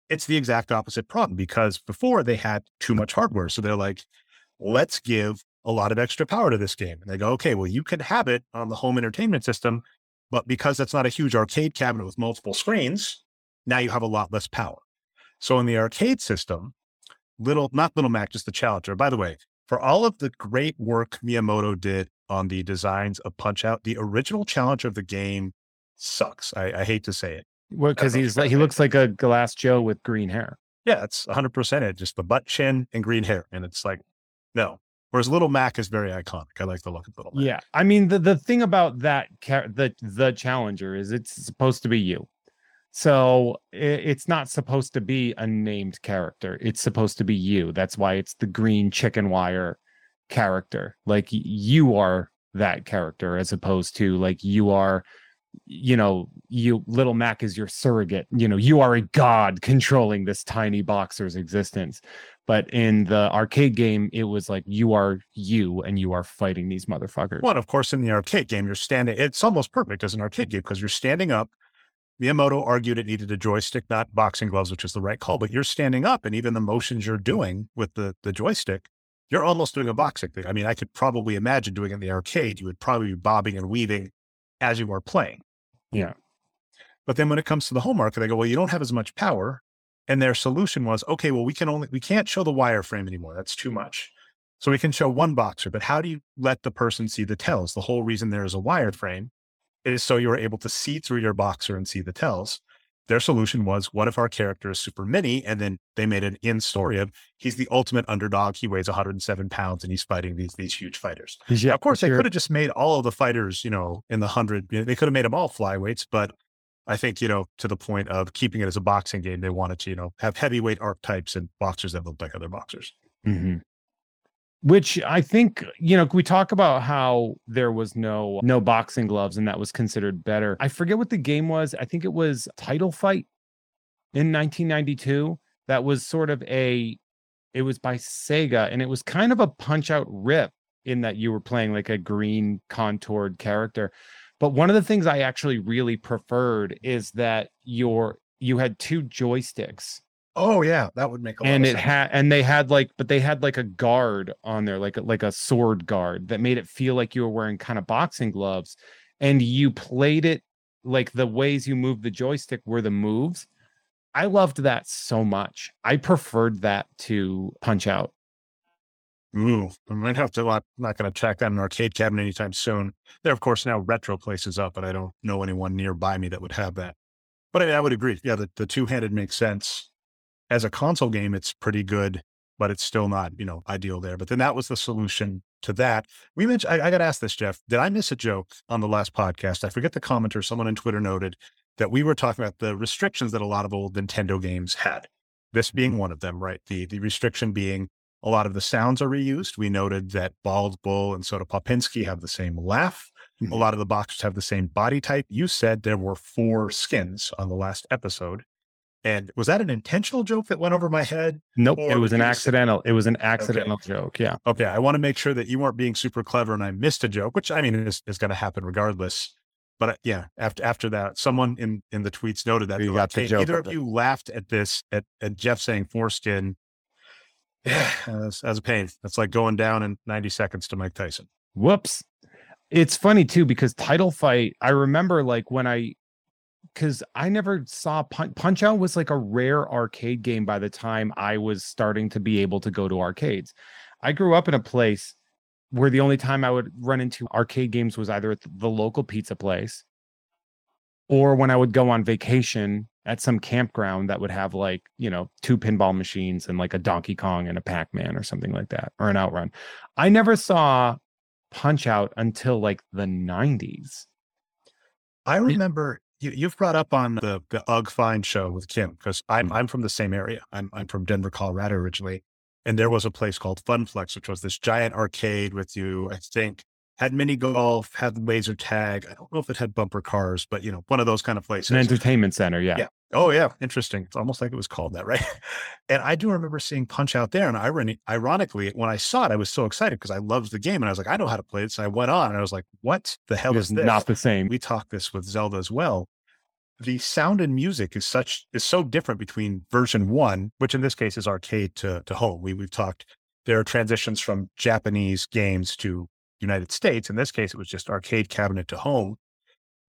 it's the exact opposite problem because before they had too much hardware, so they're like, let's give a lot of extra power to this game. And they go, okay, well, you can have it on the home entertainment system, but because that's not a huge arcade cabinet with multiple screens, now you have a lot less power. So in the arcade system, little, not Little Mac, just the Challenger. By the way, for all of the great work Miyamoto did on the designs of Punch Out, the original Challenger of the game sucks. I, I hate to say it. Well, because he's like, he looks like a glass Joe with green hair. Yeah, it's 100% it. Just the butt chin and green hair. And it's like, no. Whereas Little Mac is very iconic. I like the look of Little Mac. Yeah, I mean the the thing about that the the Challenger is it's supposed to be you. So it's not supposed to be a named character. It's supposed to be you. That's why it's the green chicken wire character. Like you are that character as opposed to like you are you know, you little Mac is your surrogate. You know, you are a god controlling this tiny boxer's existence. But in the arcade game, it was like you are you and you are fighting these motherfuckers. Well, of course, in the arcade game, you're standing. It's almost perfect as an arcade game because you're standing up. Miyamoto argued it needed a joystick, not boxing gloves, which is the right call. But you're standing up, and even the motions you're doing with the the joystick, you're almost doing a boxing thing. I mean, I could probably imagine doing it in the arcade. You would probably be bobbing and weaving as you are playing. Yeah. But then when it comes to the home market, they go, well, you don't have as much power. And their solution was, okay, well, we can only, we can't show the wireframe anymore. That's too much. So we can show one boxer, but how do you let the person see the tells? The whole reason there is a wireframe is so you're able to see through your boxer and see the tells. Their solution was, what if our character is super mini? And then they made an in story of he's the ultimate underdog. He weighs 107 pounds and he's fighting these these huge fighters. Yeah, of course, they could have just made all of the fighters, you know, in the hundred. You know, they could have made them all flyweights, but I think you know to the point of keeping it as a boxing game, they wanted to you know have heavyweight archetypes and boxers that look like other boxers. Mm-hmm which I think, you know, we talk about how there was no no boxing gloves and that was considered better. I forget what the game was. I think it was Title Fight in 1992. That was sort of a it was by Sega and it was kind of a punch out rip in that you were playing like a green contoured character. But one of the things I actually really preferred is that your you had two joysticks Oh yeah, that would make a and it had and they had like but they had like a guard on there like a, like a sword guard that made it feel like you were wearing kind of boxing gloves and you played it like the ways you moved the joystick were the moves. I loved that so much. I preferred that to Punch Out. Ooh, I might have to. I'm not going to check that in an arcade cabinet anytime soon. There, of course, now retro places up, but I don't know anyone nearby me that would have that. But I, I would agree. Yeah, the, the two handed makes sense as a console game, it's pretty good, but it's still not, you know, ideal there. But then that was the solution to that. We mentioned, I, I got to ask this, Jeff. Did I miss a joke on the last podcast? I forget the commenter. Someone on Twitter noted that we were talking about the restrictions that a lot of old Nintendo games had. This being one of them, right? The the restriction being a lot of the sounds are reused. We noted that Bald Bull and Soda Popinski have the same laugh. Mm-hmm. A lot of the boxes have the same body type. You said there were four skins on the last episode. And was that an intentional joke that went over my head? Nope. It was an accidental. It was an accidental joke. Yeah. Okay, I want to make sure that you weren't being super clever and I missed a joke, which I mean is, is going to happen regardless. But uh, yeah, after after that, someone in in the tweets noted that You got the "Hey, joke either of of it." you laughed at this at, at Jeff saying foreskin. Yeah, as, as a pain. That's like going down in 90 seconds to Mike Tyson. Whoops. It's funny too because title fight, I remember like when I because I never saw Punch Punch Out was like a rare arcade game by the time I was starting to be able to go to arcades. I grew up in a place where the only time I would run into arcade games was either at the local pizza place or when I would go on vacation at some campground that would have like, you know, two pinball machines and like a Donkey Kong and a Pac-Man or something like that or an outrun. I never saw Punch Out until like the 90s. I remember you, you've brought up on the the Ugg Fine show with Kim because I'm Mm. I'm from the same area. I'm I'm from Denver, Colorado originally, and there was a place called Funplex, which was this giant arcade with you. I think had mini golf, had laser tag. I don't know if it had bumper cars, but you know, one of those kind of places. An entertainment center, yeah. Yeah. Oh yeah, interesting. It's almost like it was called that, right? And I do remember seeing Punch Out there, and irony, ironically, when I saw it, I was so excited because I loved the game, and I was like, I know how to play it. So I went on, and I was like, What the hell It is is this? not the same. we talked this with Zelda as well. The sound and music is such is so different between version one, which in this case is arcade to to home. We we've talked there are transitions from Japanese games to United States. In this case, it was just arcade cabinet to home.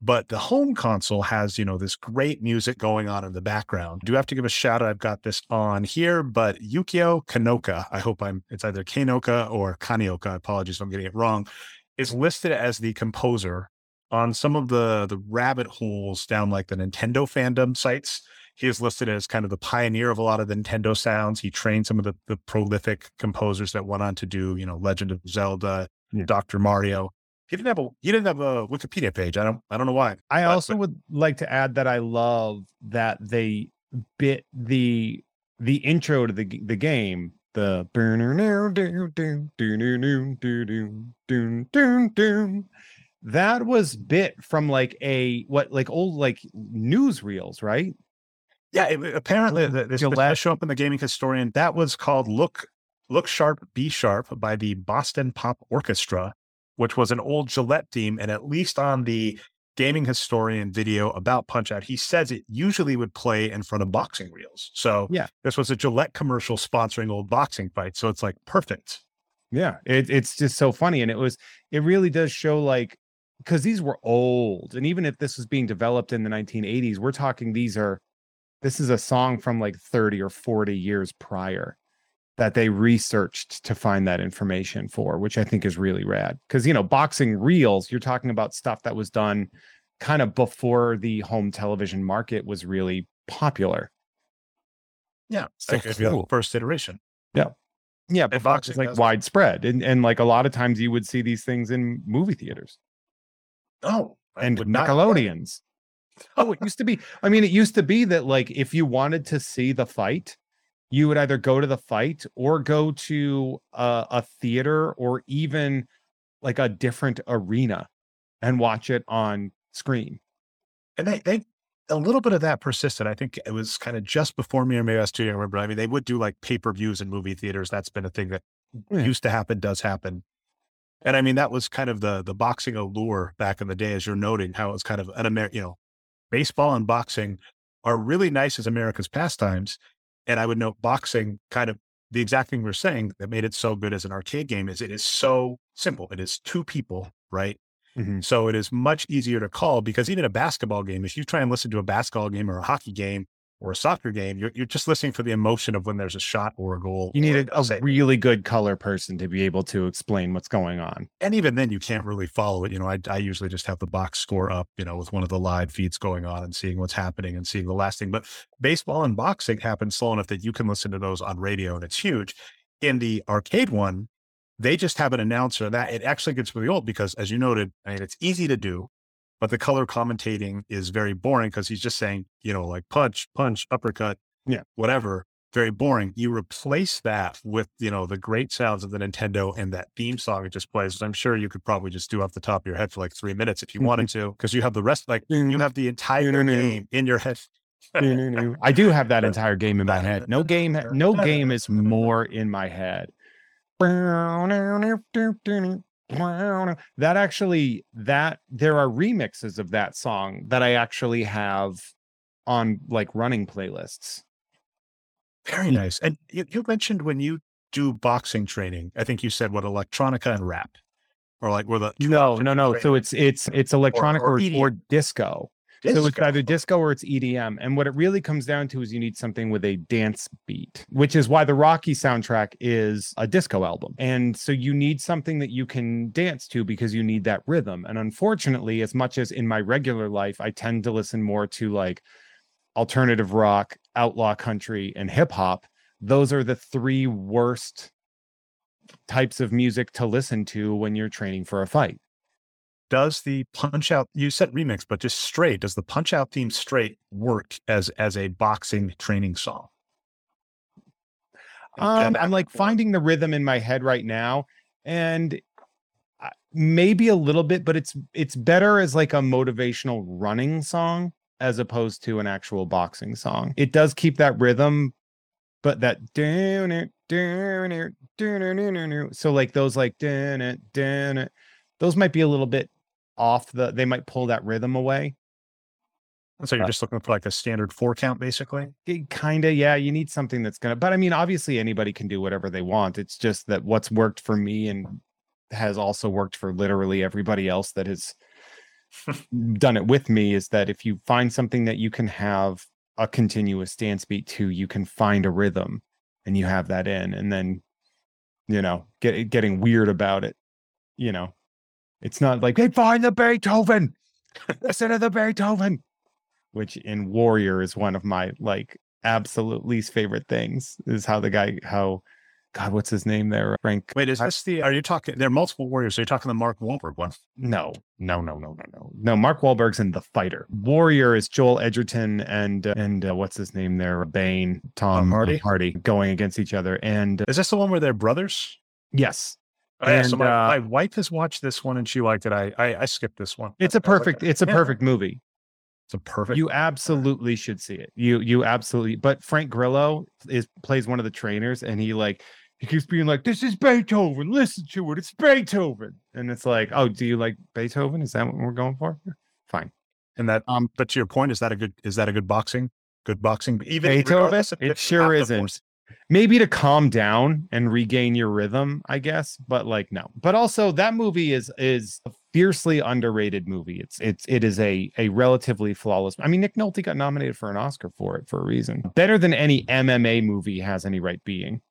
But the home console has, you know, this great music going on in the background. Do have to give a shout out. I've got this on here, but Yukio Kanoka, I hope I'm it's either Kanoka or Kanioka. Apologies if I'm getting it wrong, is listed as the composer on some of the the rabbit holes down like the Nintendo fandom sites. He is listed as kind of the pioneer of a lot of the Nintendo sounds. He trained some of the, the prolific composers that went on to do, you know, Legend of Zelda, Yeah. Dr. Mario. He didn't have a he didn't have a Wikipedia page. I don't I don't know why. I But- also would like to add that I love that they bit the the intro to the the game, the that was bit from like a what like old like newsreels, right? Yeah, it, apparently this, last show up in the gaming historian. That was called "Look Look Sharp, Be Sharp" by the Boston Pop Orchestra, which was an old Gillette theme. And at least on the gaming historian video about Punch Out, he says it usually would play in front of boxing reels. So Yeah. this was a Gillette commercial sponsoring old boxing fights. So it's like perfect. Yeah, it, it's just so funny, and it was it really does show like because these were old, and even if this was being developed in the 1980s, we're talking these are this is a song from like 30 or 40 years prior that they researched to find that information for, which I think is really rad. Because you know, boxing reels, you're talking about stuff that was done kind of before the home television market was really popular. Yeah. So Like, cool. first iteration. Yeah, but Fox boxing is like widespread, and and like a lot of times you would see these things in movie theaters. Oh, I and not- Nickelodeons. Oh, it used to be. I mean, it used to be that like if you wanted to see the fight, you would either go to the fight or go to a, a theater or even like a different arena and watch it on screen. And they, they, a little bit of that persisted. I think it was kind of just before me or maybe I was too young. Remember, I mean, they would do like pay per views in movie theaters. That's been a thing that Yeah. used to happen, does happen. And I mean, that was kind of the the boxing allure back in the day, as you're noting how it was kind of an Amer, you know, baseball and boxing are really nice as America's pastimes. And I would note boxing kind of the exact thing we're saying that made it so good as an arcade game is it is so simple. It is two people, right? Mm-hmm. So it is much easier to call because even a basketball game, if you try and listen to a basketball game or a hockey game or a soccer game, you're, you're just listening for the emotion of when there's a shot or a goal. You need a, a really good color person to be able to explain what's going on. and even then you can't really follow it. You know, I, I usually just have the box score up, you know, with one of the live feeds going on and seeing what's happening and seeing the last thing. But baseball and boxing happen slow enough that you can listen to those on radio and it's huge. In the arcade one, they just have an announcer that it actually gets really old because as you noted, I mean, it's easy to do, but the color commentating is very boring because he's just saying, you know, like punch, punch, uppercut, Yeah. whatever. Very boring. You replace that with, you know, the great sounds of the Nintendo and that theme song it just plays, which I'm sure you could probably just do off the top of your head for like three minutes if you mm-hmm. wanted to, because you have the rest, like you have the entire game in your head. I do have that entire game in my head. No game, no game is more in my head. That actually, that there are remixes of that song that I actually have on like running playlists. Very nice. And you, you mentioned when you do boxing training, I think you said what electronica and rap, or like were the no, no, no. So it's it's it's electronic or, or, or, or disco. Disco. So it's either disco or it's EDM. And what it really comes down to is you need something with a dance beat, which is why the Rocky soundtrack is a disco album. And so you need something that you can dance to because you need that rhythm. And unfortunately, as much as in my regular life, I tend to listen more to like alternative rock, outlaw country, and hip hop, those are the three worst types of music to listen to when you're training for a fight does the punch out you said remix but just straight does the punch out theme straight work as as a boxing training song? Um, i'm like finding the rhythm in my head right now and maybe a little bit but it's it's better as like a motivational running song as opposed to an actual boxing song. It does keep that rhythm but that so like those like those might be a little bit off the they might pull that rhythm away. So you're uh, just looking for like a standard four count, basically. Kind of, yeah. You need something that's gonna, but I mean, obviously anybody can do whatever they want. It's just that what's worked for me and has also worked for literally everybody else that has done it with me is that if you find something that you can have a continuous dance beat to, you can find a rhythm and you have that in, and then you know, get getting weird about it, you know, it's not like they find the Beethoven. Listen to the Beethoven, which in Warrior is one of my like absolute least favorite things. Is how the guy how God, what's his name there? Frank. Wait, is this the? Are you talking? There are multiple warriors. Are you talking the Mark Wahlberg one? No, no, no, no, no, no. No, Mark Wahlberg's in the Fighter. Warrior is Joel Edgerton and uh, and uh, what's his name there? Bane, Tom Hardy, Hardy, going against each other. And uh, is this the one where they're brothers? Yes, Oh, yeah, so my, uh, my, wife has watched this one and she liked it. I I, I skipped this one. It's a perfect. It's a yeah. perfect movie. It's a perfect. You absolutely should see it. You you absolutely. But Frank Grillo is plays one of the trainers, and he like he keeps being like, "This is Beethoven. Listen to it. It's Beethoven." And it's like, "Oh, do you like Beethoven? Is that what we're going for?" Fine. And that um, but to your point, is that a good is that a good boxing? Good boxing, even Beethoven. It sure isn't maybe to calm down and regain your rhythm i guess but like no but also that movie is is a fiercely underrated movie it's it's it is a a relatively flawless i mean nick nolte got nominated for an oscar for it for a reason better than any mma movie has any right being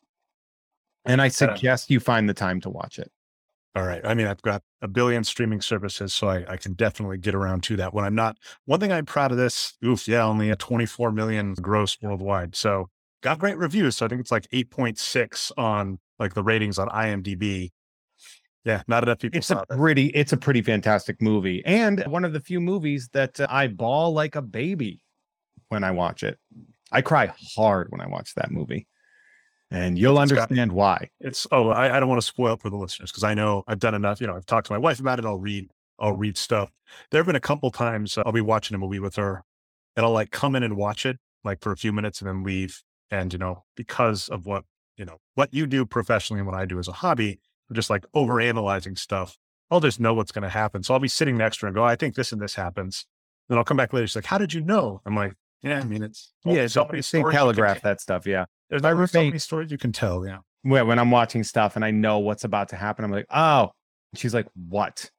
and i suggest you find the time to watch it all right. I mean, I've got a billion streaming services, so I, I, can definitely get around to that when I'm not. One thing I'm proud of this, oof, yeah, only a 24 million gross worldwide. So got great reviews. So I think it's like 8.6 on like the ratings on IMDb. Yeah, not enough people. It's a pretty, it's a pretty fantastic movie, and one of the few movies that uh, I bawl like a baby when I watch it. I cry hard when I watch that movie, and you'll it's understand got, why. It's oh, I, I don't want to spoil it for the listeners because I know I've done enough. You know, I've talked to my wife about it. I'll read, I'll read stuff. There have been a couple times I'll be watching a movie with her, and I'll like come in and watch it like for a few minutes and then leave and, you know, because of what, you know, what you do professionally and what I do as a hobby, I'm just like over analyzing stuff. I'll just know what's going to happen. So I'll be sitting next to her and go, I think this and this happens. Then I'll come back later. She's like, how did you know? I'm like, yeah, I mean, it's, yeah, it's so telegraph that stuff. Yeah. There's my roommate, so many stories you can tell. Yeah. When I'm watching stuff and I know what's about to happen, I'm like, oh, she's like, what?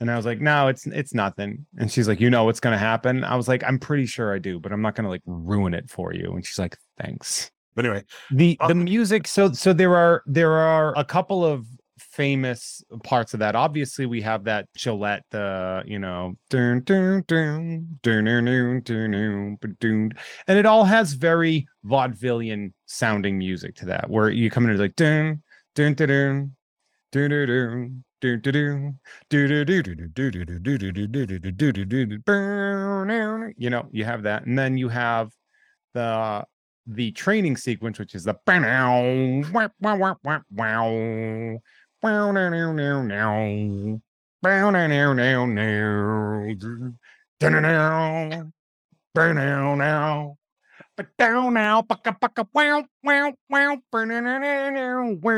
And I was like, no, it's it's nothing. And she's like, you know what's gonna happen? I was like, I'm pretty sure I do, but I'm not gonna like ruin it for you. And she's like, Thanks. But anyway, the um, the music. So so there are there are a couple of famous parts of that. Obviously, we have that Gillette, the you know, and it all has very vaudevillian sounding music to that, where you come in and like dun dun dun dun dun you know you have that and then you have the the training sequence which is the now. But down now.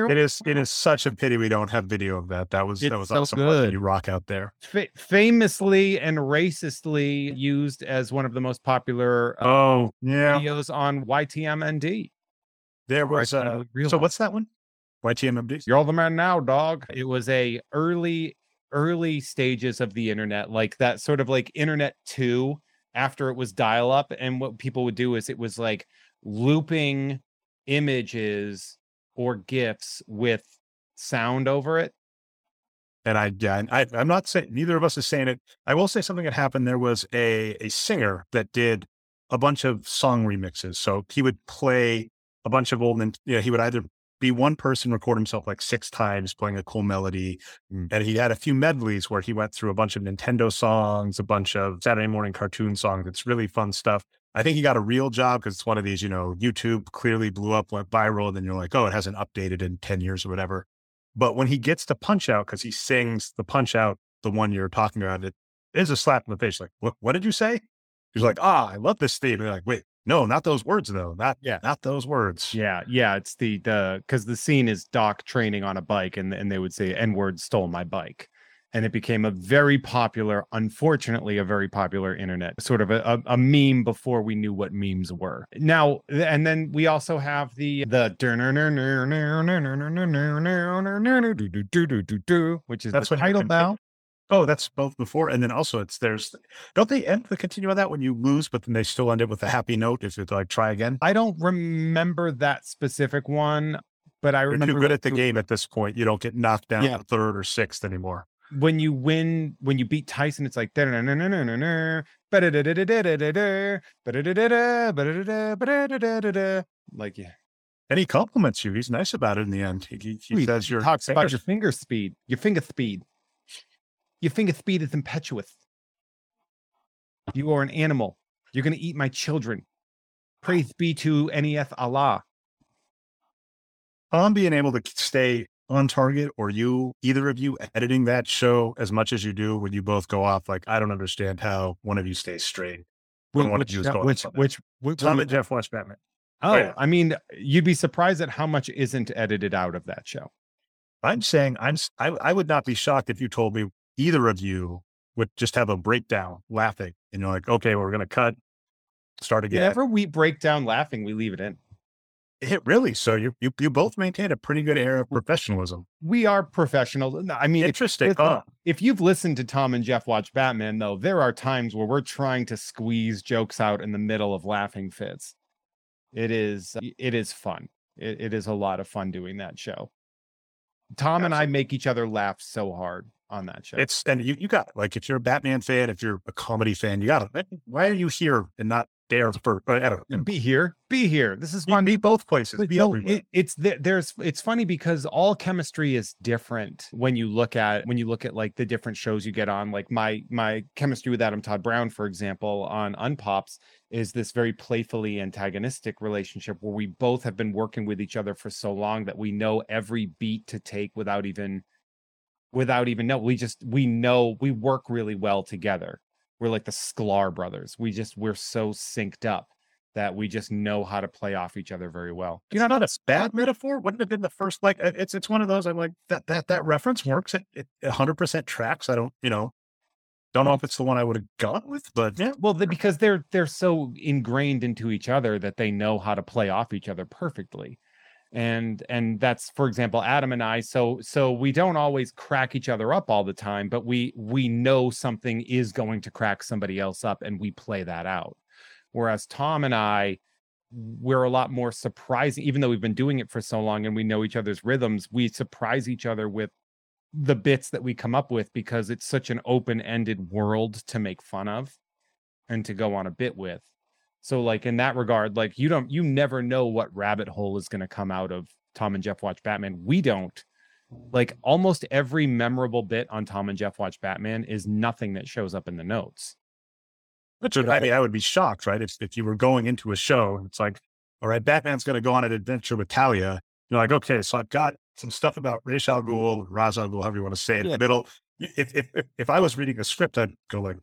It is it is such a pity we don't have video of that. That was It's that was so awesome. good. You rock out there. Fa- famously and racistly used as one of the most popular uh, Oh yeah, videos on YTMND. there was. Right, Uh, so what's that one? YTMND. You're all the man now, dog. It was a early, early stages of the internet, like that sort of like internet two after it was dial up. And what people would do is it was like looping images or GIFs with sound over it. And I, yeah, I, I'm not saying neither of us is saying it. I will say something that happened. There was a a singer that did a bunch of song remixes. So he would play a bunch of old, and you know, he would either be one person record himself like six times playing a cool melody, Mm. and he had a few medleys where he went through a bunch of Nintendo songs, a bunch of Saturday morning cartoon songs. It's really fun stuff. I think he got a real job because it's one of these, you know, YouTube clearly blew up, went viral, and then you're like, oh, it hasn't updated in 10 years or whatever. But when he gets to punch out, because he sings the punch out, the one you're talking about, it is a slap in the face. Like, what, what did you say? He's like, ah, I love this theme. And you're like, wait, no, not those words though. Not, Yeah. not those words. Yeah, yeah. It's the the because the scene is Doc training on a bike, and and they would say N word stole my bike. And it became a very popular, unfortunately, a very popular internet sort of a, a, a meme before we knew what memes were. Now, and then we also have the the which is That's the what title happened. Oh, that's both before. And then also it's there's, don't they end the continue on that when you lose, but then they still end it with a happy note if it's like try again? I don't remember that specific one, but I remember You're too good at the game at this point. You don't get knocked down Yeah. third or sixth anymore. when you win when you beat Tyson, it's like like yeah. And he compliments you. He's nice about it in the end. He, he, he says you're talks about your finger speed, your finger speed. Your finger speed is impetuous. You are an animal. You're gonna eat my children. Praise be to NES Allah. Tom being able to stay on target or you, either of you editing that show as much as you do when you both go off. Like, I don't understand how one of you stays straight. One of Which, you is going which, on that. which, which, Tom and Jeff watch Batman. Oh, oh, yeah. I mean, you'd be surprised at how much isn't edited out of that show. I'm saying I'm, s- I, I would not be shocked if you told me either of you would just have a breakdown laughing and you're like, okay, well, we're going to cut, start again. Whenever we break down laughing, we leave it in. It really. So you, you, you both maintain a pretty good air of professionalism. We are professionals. No, I mean, Interesting. if- huh? if you've listened to Tom and Jeff watch Batman, though, there are times where we're trying to squeeze jokes out in the middle of laughing fits. It is it is fun. It, it is a lot of fun doing that show. Tom and I make each other laugh so hard on that show. It's, and you, you got, like, if you're a Batman fan, if you're a comedy fan, you got to, why are you here and not there for, I don't know. be here, be here. This is Be, fun. be both places. But Be no, everywhere. it, it's there's it's funny because all chemistry is different when you look at when you look at like the different shows you get on like my my chemistry with Adam Todd Brown for example on Unpops is this very playfully antagonistic relationship where we both have been working with each other for so long that we know every beat to take without even without even know we just we know we work really well together we're like the sklar brothers we just we're so synced up that we just know how to play off each other very well you know, not a bad metaphor. Wouldn't have been the first, like, uh, it's, it's one of those, I'm like, that, that, that reference works. It, it 100% tracks. I don't, you know, don't know if it's the one I would have gone with, but yeah. well the, because they're they're so ingrained into each other that they know how to play off each other perfectly and and that's for example adam and i so so we don't always crack each other up all the time but we we know something is going to crack somebody else up and we play that out whereas tom and i we're a lot more surprising even though we've been doing it for so long and we know each other's rhythms we surprise each other with the bits that we come up with because it's such an open-ended world to make fun of and to go on a bit with. So like in that regard, like you don't you never know what rabbit hole is going to come out of Tom and Jeff watch Batman. We don't. Like almost every memorable bit on Tom and Jeff watch Batman is nothing that shows up in the notes. Which would, I mean, I would be shocked, right? If, if you were going into a show and it's like, all right, Batman's going to go on an adventure with Talia. You're like, okay, so I've got some stuff about Ra's al Ghul, Ra's al Ghul, however you want to say it, in Yeah. the middle. If, if, if, if I was reading a script, I'd go like,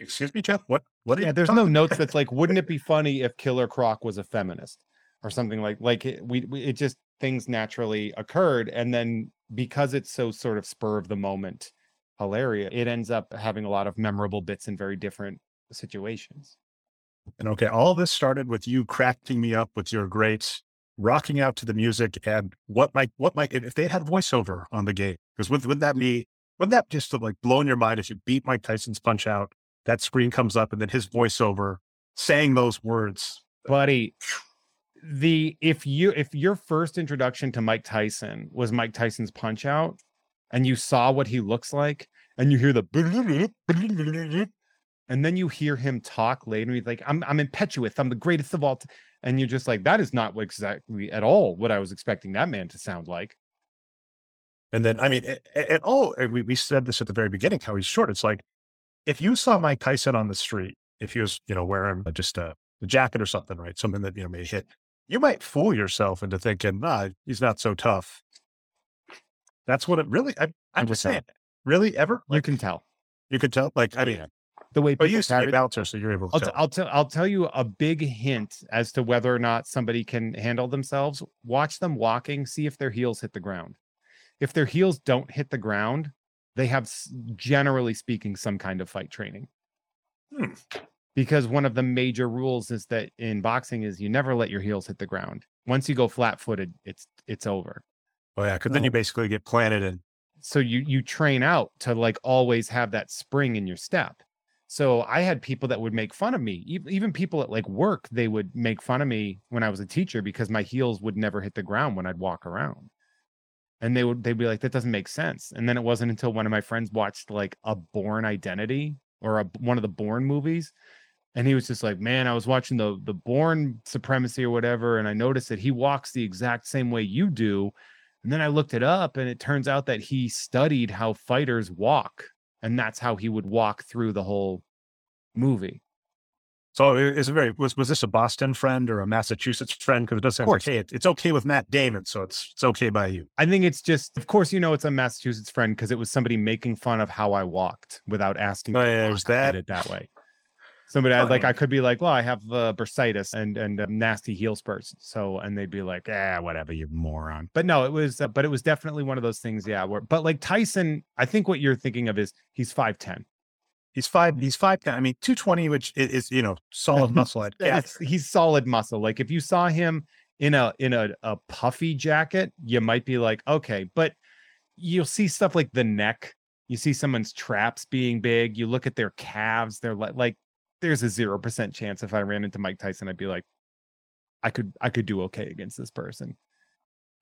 excuse me, Jeff. What? What? Yeah, there's no notes that's like, wouldn't it be funny if Killer Croc was a feminist or something like like it, we, we it just things naturally occurred, and then because it's so sort of spur of the moment hilarious, it ends up having a lot of memorable bits in very different situations. And okay, all this started with you cracking me up with your great rocking out to the music and what might what might if they had voiceover on the game because would, would that be wouldn't that just like blowing your mind as you beat Mike Tyson's punch out that screen comes up and then his voiceover saying those words buddy the if you if your first introduction to Mike Tyson was Mike Tyson's punch out and you saw what he looks like and you hear the and then you hear him talk later he's like I'm I'm impetuous I'm the greatest of all t-. and you're just like that is not exactly at all what I was expecting that man to sound like and then I mean and all we, we said this at the very beginning how he's short it's like if you saw Mike Tyson on the street if he was you know wearing just a, a jacket or something right something that you know may hit you might fool yourself into thinking nah he's not so tough that's what it really. I, I'm just saying. Really, ever? Like, you can tell. You can tell. Like I mean, the way. But you used to be a bouncer, so you're able. to I'll, tell. T- I'll tell. I'll tell you a big hint as to whether or not somebody can handle themselves. Watch them walking. See if their heels hit the ground. If their heels don't hit the ground, they have, generally speaking, some kind of fight training. Hmm. Because one of the major rules is that in boxing is you never let your heels hit the ground. Once you go flat footed, it's it's over. Oh yeah, because then you basically get planted and so you you train out to like always have that spring in your step. So I had people that would make fun of me, even people at like work, they would make fun of me when I was a teacher because my heels would never hit the ground when I'd walk around. And they would they'd be like, that doesn't make sense. And then it wasn't until one of my friends watched like a Bourne Identity or a, one of the Bourne movies, and he was just like, "Man, I was watching the the Bourne Supremacy or whatever, and I noticed that he walks the exact same way you do." And then I looked it up and it turns out that he studied how fighters walk and that's how he would walk through the whole movie. So is it very was was this a Boston friend or a Massachusetts friend? Because it does sound like hey, it's okay with Matt Damon, so it's it's okay by you. I think it's just, of course, you know, it's a Massachusetts friend because it was somebody making fun of how I walked without asking. Oh, yeah, there's that. It that way. Somebody I like, I could be like, well, I have uh, bursitis and and uh, nasty heel spurts. So, and they'd be like, ah, whatever, you moron. But no, it was, uh, but it was definitely one of those things. Yeah. Where, but like Tyson, I think what you're thinking of is he's five ten. He's five. He's five. I mean, two twenty, which is, is, you know solid muscle. yeah, he's solid muscle. Like if you saw him in a in a, a puffy jacket, you might be like, okay, but you'll see stuff like the neck. You see someone's traps being big. You look at their calves. They're like like there's a zero percent chance if I ran into Mike Tyson, I'd be like, I could I could do okay against this person.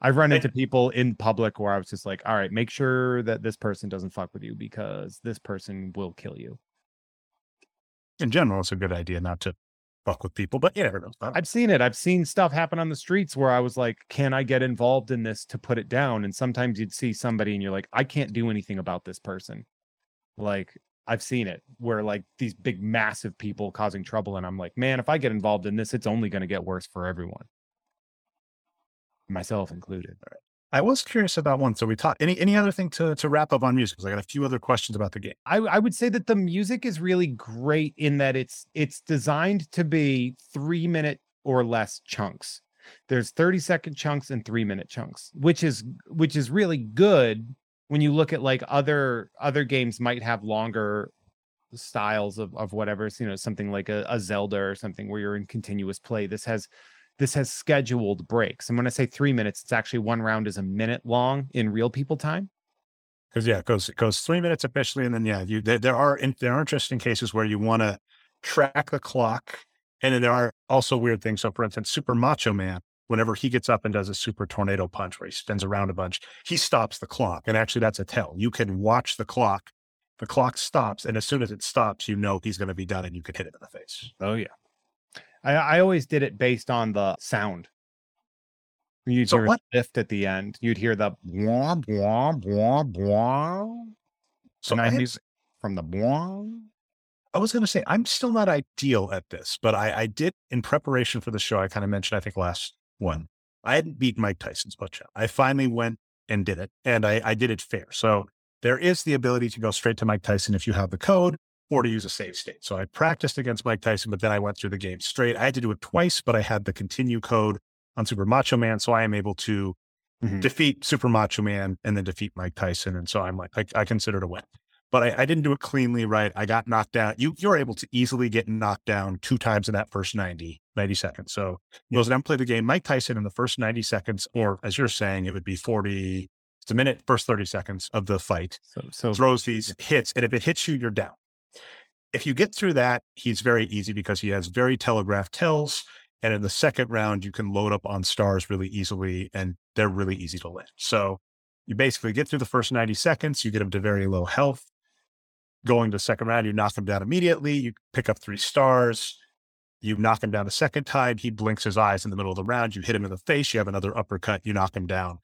I've run into people in public where I was just like, all right, make sure that this person doesn't fuck with you because this person will kill you. In general, it's a good idea not to fuck with people, but you never know. I've seen it. I've seen stuff happen on the streets where I was like, can I get involved in this to put it down? And sometimes you'd see somebody and you're like, I can't do anything about this person. Like, I've seen it where like these big massive people causing trouble and I'm like, man, if I get involved in this, it's only going to get worse for everyone. Myself included. I was curious about one. So we talked any any other thing to to wrap up on music? Because I got a few other questions about the game. I, I would say that the music is really great in that it's it's designed to be three minute or less chunks. There's 30 second chunks and three minute chunks, which is which is really good when you look at like other other games might have longer styles of of whatever you know something like a, a zelda or something where you're in continuous play this has this has scheduled breaks and when i say three minutes it's actually one round is a minute long in real people time because yeah it goes it goes three minutes officially and then yeah you there, there are in, there are interesting cases where you want to track the clock and then there are also weird things so for instance super macho man whenever he gets up and does a super tornado punch where he spins around a bunch, he stops the clock. And actually, that's a tell. You can watch the clock. The clock stops. And as soon as it stops, you know he's going to be done and you can hit it in the face. Oh, yeah. I, I always did it based on the sound. You'd so hear what? lift at the end. You'd hear the blah, blah, blah, blah. So I had, from the blah. I was going to say, I'm still not ideal at this, but I, I did in preparation for the show. I kind of mentioned, I think last one. I hadn't beat Mike Tyson's punch out. I finally went and did it, and I, I did it fair. So there is the ability to go straight to Mike Tyson if you have the code, or to use a save state. So I practiced against Mike Tyson, but then I went through the game straight. I had to do it twice, but I had the continue code on Super Macho Man. So I am able to mm-hmm. defeat Super Macho Man and then defeat Mike Tyson. And so I'm like, I, I consider it a win. But I, I, didn't do it cleanly right. I got knocked down. You you're able to easily get knocked down two times in that first 90, 90 seconds. So yeah. that play the game, Mike Tyson in the first 90 seconds, or as you're saying, it would be 40, it's a minute, first 30 seconds of the fight. So, so throws these hits. And if it hits you, you're down. If you get through that, he's very easy because he has very telegraphed tells. And in the second round, you can load up on stars really easily and they're really easy to land. So you basically get through the first 90 seconds, you get him to very low health. Going to the second round, you knock him down immediately. You pick up three stars. You knock him down a second time. He blinks his eyes in the middle of the round. You hit him in the face. You have another uppercut. You knock him down.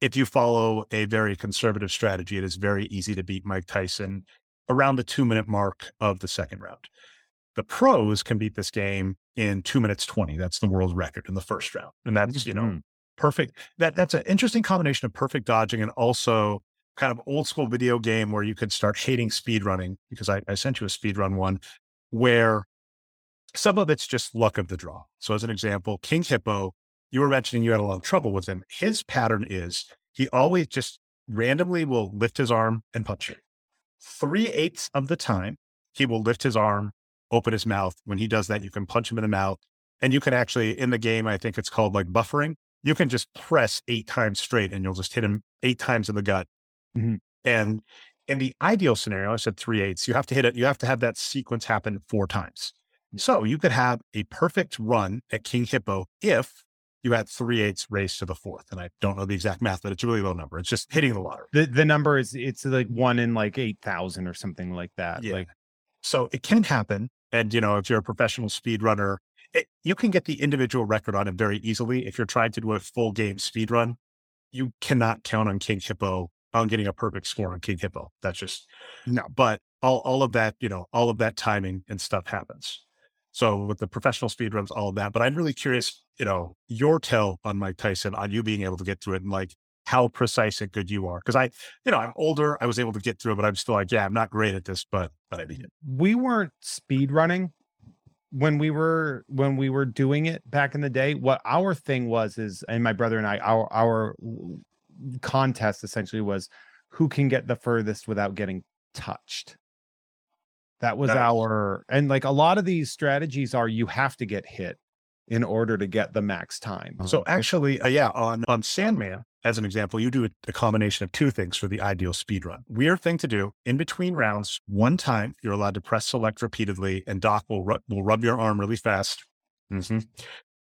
If you follow a very conservative strategy, it is very easy to beat Mike Tyson around the two minute mark of the second round. The pros can beat this game in two minutes 20. That's the world record in the first round. And that's, you know, mm-hmm. perfect. That that's an interesting combination of perfect dodging and also kind of old school video game where you could start hating speed running because I, I sent you a speed run one where some of it's just luck of the draw. So as an example, King Hippo, you were mentioning you had a lot of trouble with him. His pattern is he always just randomly will lift his arm and punch you three eighths of the time, he will lift his arm, open his mouth. When he does that, you can punch him in the mouth. And you can actually, in the game, I think it's called like buffering. You can just press eight times straight and you'll just hit him eight times in the gut. Mm-hmm. And in the ideal scenario, I said three eighths, you have to hit it, you have to have that sequence happen four times. So you could have a perfect run at King Hippo if you had three eighths raised to the fourth. And I don't know the exact math, but it's a really low number. It's just hitting the lottery. The the number is it's like one in like eight thousand or something like that. Yeah. Like so it can happen. And you know, if you're a professional speed runner, it, you can get the individual record on it very easily. If you're trying to do a full game speed run, you cannot count on King Hippo on getting a perfect score on King Hippo. That's just no. But all all of that, you know, all of that timing and stuff happens. So with the professional speed runs, all of that. But I'm really curious, you know, your tell on Mike Tyson on you being able to get through it and like how precise and good you are. Cause I, you know, I'm older. I was able to get through it, but I'm still like, yeah, I'm not great at this, but but I mean it. We weren't speed running when we were when we were doing it back in the day. What our thing was is, and my brother and I, our our contest essentially was who can get the furthest without getting touched. That was nice. our and like a lot of these strategies are you have to get hit in order to get the max time. So actually, uh, yeah, on on Sandman as an example, you do a, a, combination of two things for the ideal speed run. Weird thing to do in between rounds. One time, you're allowed to press select repeatedly, and Doc will ru- will rub your arm really fast. Mm-hmm.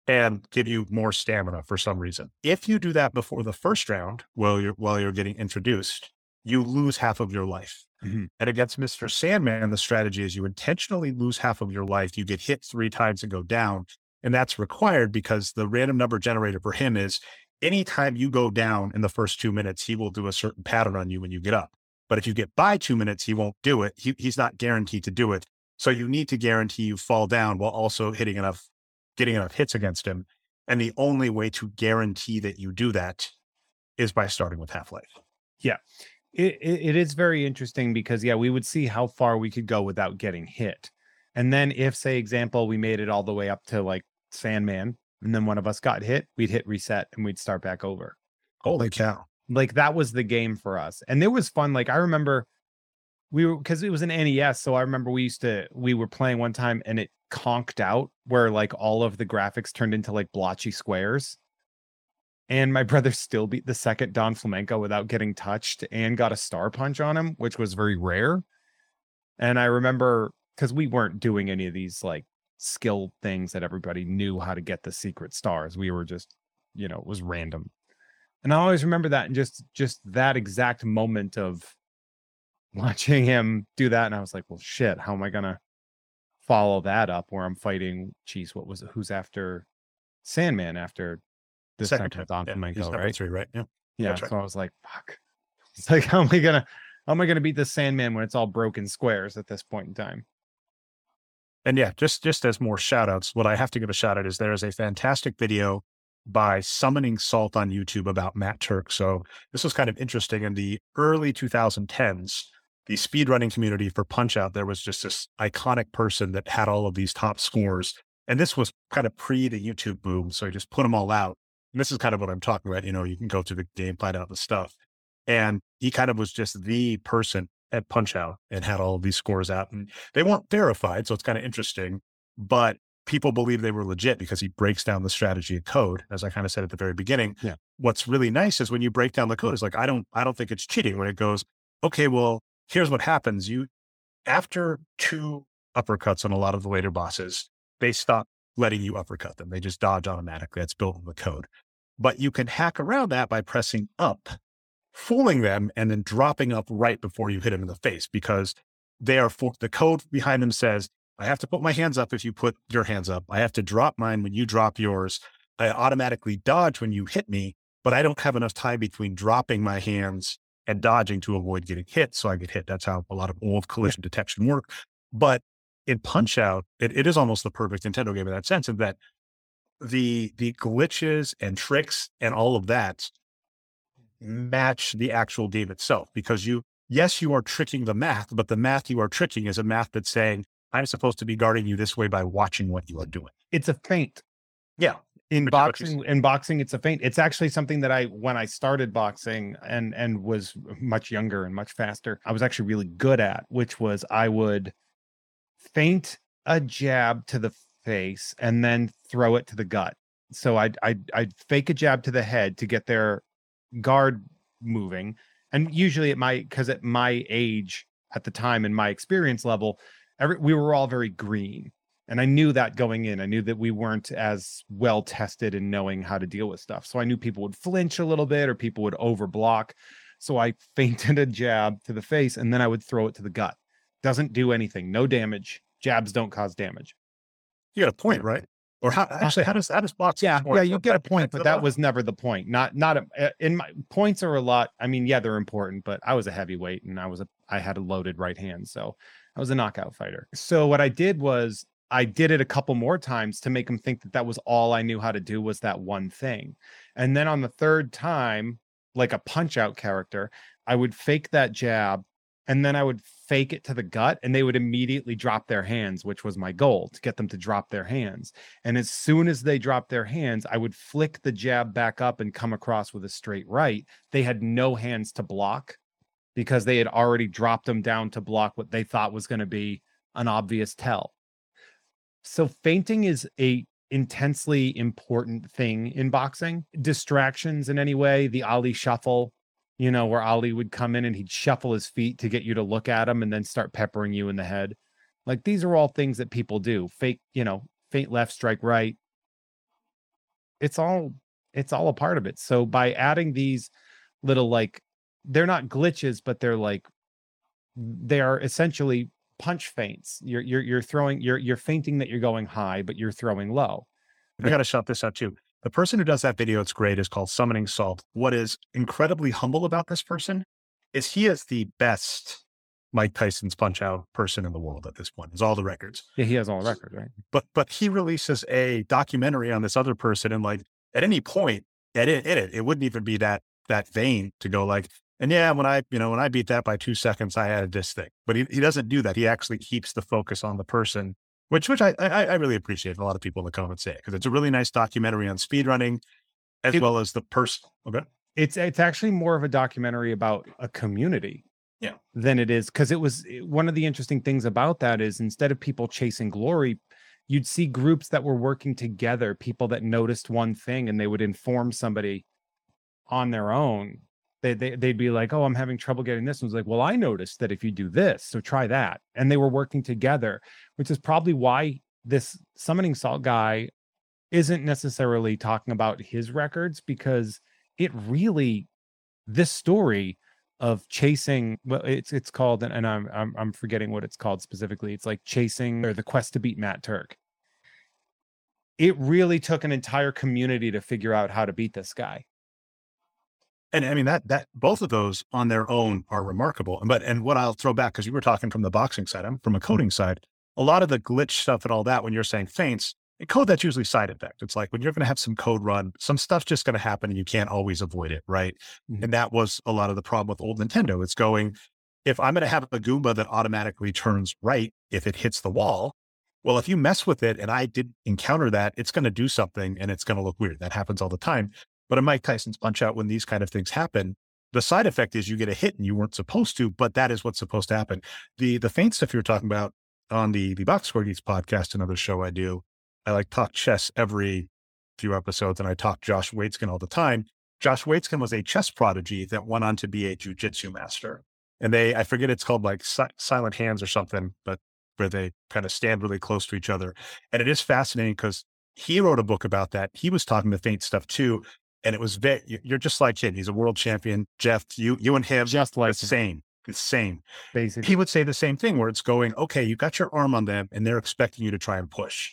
And give you more stamina for some reason. If you do that before the first round, while you're while you're getting introduced, you lose half of your life. Mm-hmm. And against Mr. Sandman, the strategy is you intentionally lose half of your life. You get hit three times and go down. And that's required because the random number generator for him is anytime you go down in the first two minutes, he will do a certain pattern on you when you get up. But if you get by two minutes, he won't do it. He, he's not guaranteed to do it. So you need to guarantee you fall down while also hitting enough, getting enough hits against him. And the only way to guarantee that you do that is by starting with half life. Yeah. It, it, it is very interesting because yeah, we would see how far we could go without getting hit. And then if say example, we made it all the way up to like Sandman and then one of us got hit, we'd hit reset and we'd start back over. Holy cow. Like that was the game for us. And it was fun. Like I remember we were because it was an NES. So I remember we used to we were playing one time and it conked out where like all of the graphics turned into like blotchy squares and my brother still beat the second Don Flamenco without getting touched and got a star punch on him, which was very rare. And I remember because we weren't doing any of these like skill things that everybody knew how to get the secret stars. We were just, you know, it was random. And I always remember that and just just that exact moment of watching him do that. And I was like, well, shit, how am I gonna follow that up where I'm fighting, geez, what was it? Who's after Sandman after this Second time, time. Don yeah, right? Three, right? Yeah. Yeah. so I was like, fuck. It's like, how am I gonna how am I gonna beat the Sandman when it's all broken squares at this point in time? And yeah, just just as more shout outs, what I have to give a shout out is there is a fantastic video by Summoning Salt on YouTube about Matt Turk. So this was kind of interesting in the early 2010s. the speedrunning community for Punch Out, there was just this iconic person that had all of these top scores. And this was kind of pre the YouTube boom. So he just put them all out. And this is kind of what I'm talking about. You know, you can go to the game, find out the stuff. And he kind of was just the person at Punch Out and had all of these scores out. And they weren't verified. So it's kind of interesting. But people believe they were legit because he breaks down the strategy and code, as I kind of said at the very beginning. Yeah. What's really nice is when you break down the code, it's like, I don't, I don't think it's cheating when it goes, okay, well, here's what happens. You, after two uppercuts on a lot of the later bosses, they stop letting you uppercut them. They just dodge automatically. That's built in the code. But you can hack around that by pressing up, fooling them, and then dropping up right before you hit them in the face because they are for the code behind them says, I have to put my hands up if you put your hands up. I have to drop mine when you drop yours. I automatically dodge when you hit me, but I don't have enough time between dropping my hands and dodging to avoid getting hit. So I get hit. That's how a lot of old collision detection work. But in Punch Out, it, it is almost the perfect Nintendo game in that sense, in that the the glitches and tricks and all of that match the actual game itself because you yes you are tricking the math but the math you are tricking is a math that's saying i'm supposed to be guarding you this way by watching what you are doing. It's a feint. yeah. In Which boxing in boxing it's a feint. It's actually something that i when i started boxing and and was much younger and much faster i was actually really good at which was i would feint a jab to the face and then throw it to the gut so i'd i'd, I'd fake a jab to the head to get their guard moving and usually at my because at my age at the time and my experience level every we were all very green and I knew that going in. I knew that we weren't as well tested in knowing how to deal with stuff. So I knew people would flinch a little bit or people would overblock. So I feinted a jab to the face and then I would throw it to the gut. Doesn't do anything, no damage. Jabs don't cause damage. you got a point right or how actually how does how does boxing Yeah, yeah, you get a point, but that was never the point. Not not a, uh, in my points are a lot. I mean, yeah, they're important, but I was a heavyweight and I was a I had a loaded right hand, so I was a knockout fighter. So what I did was I did it a couple more times to make him think that that was all I knew how to do was that one thing. And then on the third time, like a punch out character, I would fake that jab and then I would fake it to the gut and they would immediately drop their hands, which was my goal to get them to drop their hands. And as soon as they dropped their hands, I would flick the jab back up and come across with a straight right. They had no hands to block because they had already dropped them down to block what they thought was going to be an obvious tell. So fainting is a intensely important thing in boxing. Distractions in any way, the Ali shuffle, you know, where Ali would come in and he'd shuffle his feet to get you to look at him and then start peppering you in the head. Like these are all things that people do. Fake, you know, faint left, strike right. It's all it's all a part of it. So by adding these little like they're not glitches, but they're like they are essentially punch feints. You're you're you're throwing you're you're feinting that you're going high, but you're throwing low. I got to shout this out too. The person who does that video, it's great, is called Summoning Salt. What is incredibly humble about this person is he is the best Mike Tyson's punch out person in the world at this point. Is all the records. Yeah, he has all the records, right? But but he releases a documentary on this other person, and like at any point at it, in it, it wouldn't even be that that vain to go like, and yeah, when I you know when I beat that by two seconds, I added this thing. But he he doesn't do that. He actually keeps the focus on the person which which I, I I really appreciate. A lot of people in the comments say it because it's a really nice documentary on speedrunning, as It- well as the person. Okay, oh, It's it's actually more of a documentary about a community. Yeah. Than it is because it was one of the interesting things about that is instead of people chasing glory, you'd see groups that were working together, people that noticed one thing and they would inform somebody on their own. They, they, they'd be like, Oh, I'm having trouble getting this. And was like, Well, I noticed that if you do this, so try that. And they were working together, which is probably why this summoning salt guy isn't necessarily talking about his records because it really this story of chasing well it's it's called and, and I'm, I'm i'm forgetting what it's called specifically it's like chasing or the quest to beat matt turk it really took an entire community to figure out how to beat this guy and I mean that that both of those on their own are remarkable. But and what I'll throw back because you were talking from the boxing side, I'm from a coding side. A lot of the glitch stuff and all that when you're saying feints. In code, that's usually side effect. It's like when you're going to have some code run, some stuff's just going to happen and you can't always avoid it, right? Mhm. And that was a lot of the problem with old Nintendo. It's going, if I'm going to have a Goomba that automatically turns right if it hits the wall, well, if you mess with it and I did encounter that, it's going to do something and it's going to look weird. That happens all the time. But in Mike Tyson's Punch Out, when these kind of things happen, the side effect is you get a hit and you weren't supposed to, but that is what's supposed to happen. The the feint stuff you were talking about on the the Box Score Geeks podcast, another show I do, I like talk chess every few episodes, and I talk Josh Waitzkin all the time. Josh Waitzkin was a chess prodigy that went on to be a jujitsu master, and they I forget it's called like si- Silent Hands or something, but where they kind of stand really close to each other, and it is fascinating because he wrote a book about that. He was talking the faint stuff too, and it was very, you're just like him. He's a world champion. Jeff, you, you and him, just like the same, the same. basically. He would say the same thing where it's going, okay, you got your arm on them and they're expecting you to try and push.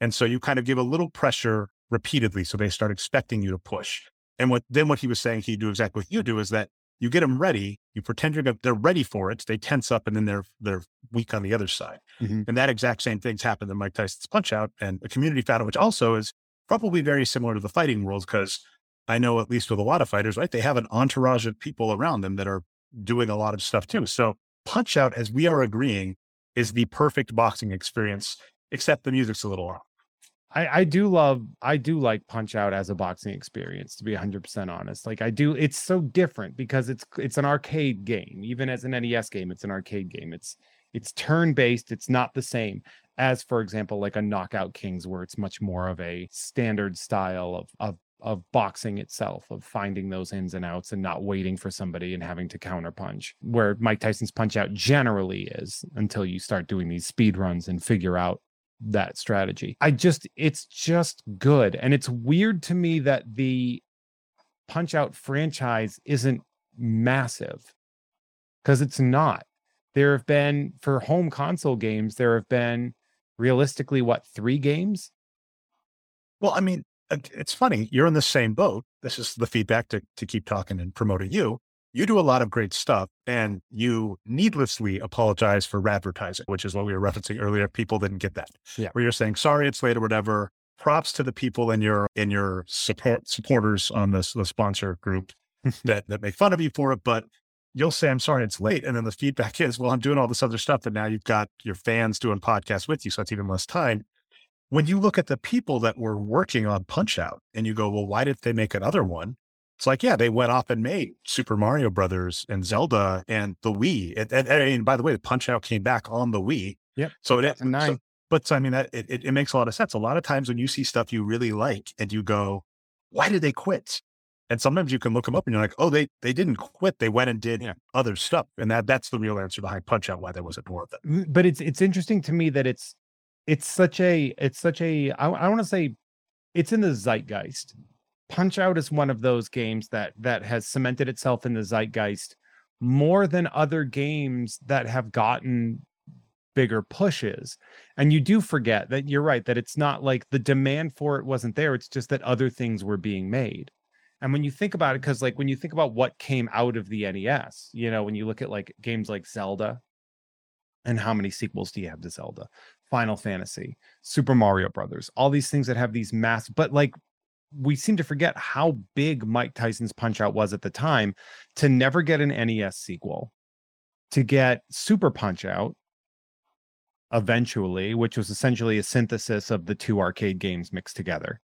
And so you kind of give a little pressure repeatedly. So they start expecting you to push. And what, then what he was saying he'd do exactly what you do is that you get them ready, you pretend you're they're ready for it. They tense up and then they're, they're weak on the other side. Mhm. And that exact same thing's happened in Mike Tyson's punch out and a community found which also is probably very similar to the fighting world because I know at least with a lot of fighters, right? They have an entourage of people around them that are doing a lot of stuff too. So punch out, as we are agreeing, is the perfect boxing experience, except the music's a little off. I, I do love I do like Punch Out as a boxing experience to be 100% honest. Like I do it's so different because it's it's an arcade game. Even as an NES game, it's an arcade game. It's it's turn based, it's not the same as for example like a Knockout Kings where it's much more of a standard style of of of boxing itself of finding those ins and outs and not waiting for somebody and having to counterpunch where Mike Tyson's punch out generally is until you start doing these speed runs and figure out that strategy. I just it's just good and it's weird to me that the Punch Out franchise isn't massive cuz it's not. There have been for home console games there have been realistically what 3 games? Well, I mean, it's funny. You're in the same boat. This is the feedback to, to keep talking and promoting you. You do a lot of great stuff and you needlessly apologize for advertising, which is what we were referencing earlier. People didn't get that. Yeah. Where you're saying, sorry, it's late or whatever. Props to the people in your, in your support supporters on this, the sponsor group that, that make fun of you for it. But you'll say, I'm sorry, it's late. And then the feedback is, well, I'm doing all this other stuff. And now you've got your fans doing podcasts with you. So it's even less time when you look at the people that were working on Punch Out and you go, well, why did they make another one? It's like, yeah, they went off and made Super Mario Brothers and Zelda and the Wii. And, and, and by the way, the Punch Out came back on the Wii. Yep. So it, 2009. so, but I mean, that it, it, it makes a lot of sense. A lot of times when you see stuff you really like and you go, why did they quit? And sometimes you can look them up and you're like, oh, they they didn't quit. They went and did Yeah. other stuff. And that that's the real answer behind Punch Out, why there wasn't more of it. Mm, but it's it's interesting to me that it's it's such a it's such a I, I want to say it's in the zeitgeist. Punch Out is one of those games that that has cemented itself in the zeitgeist more than other games that have gotten bigger pushes. And you do forget that you're right that it's not like the demand for it wasn't there. It's just that other things were being made. And when you think about it, because like when you think about what came out of the NES, you know, when you look at like games like Zelda, and how many sequels do you have to Zelda? Final Fantasy, Super Mario Brothers, all these things that have these mass, but like we seem to forget how big Mike Tyson's Punch Out was at the time to never get an NES sequel, to get Super Punch Out eventually, which was essentially a synthesis of the two arcade games mixed together.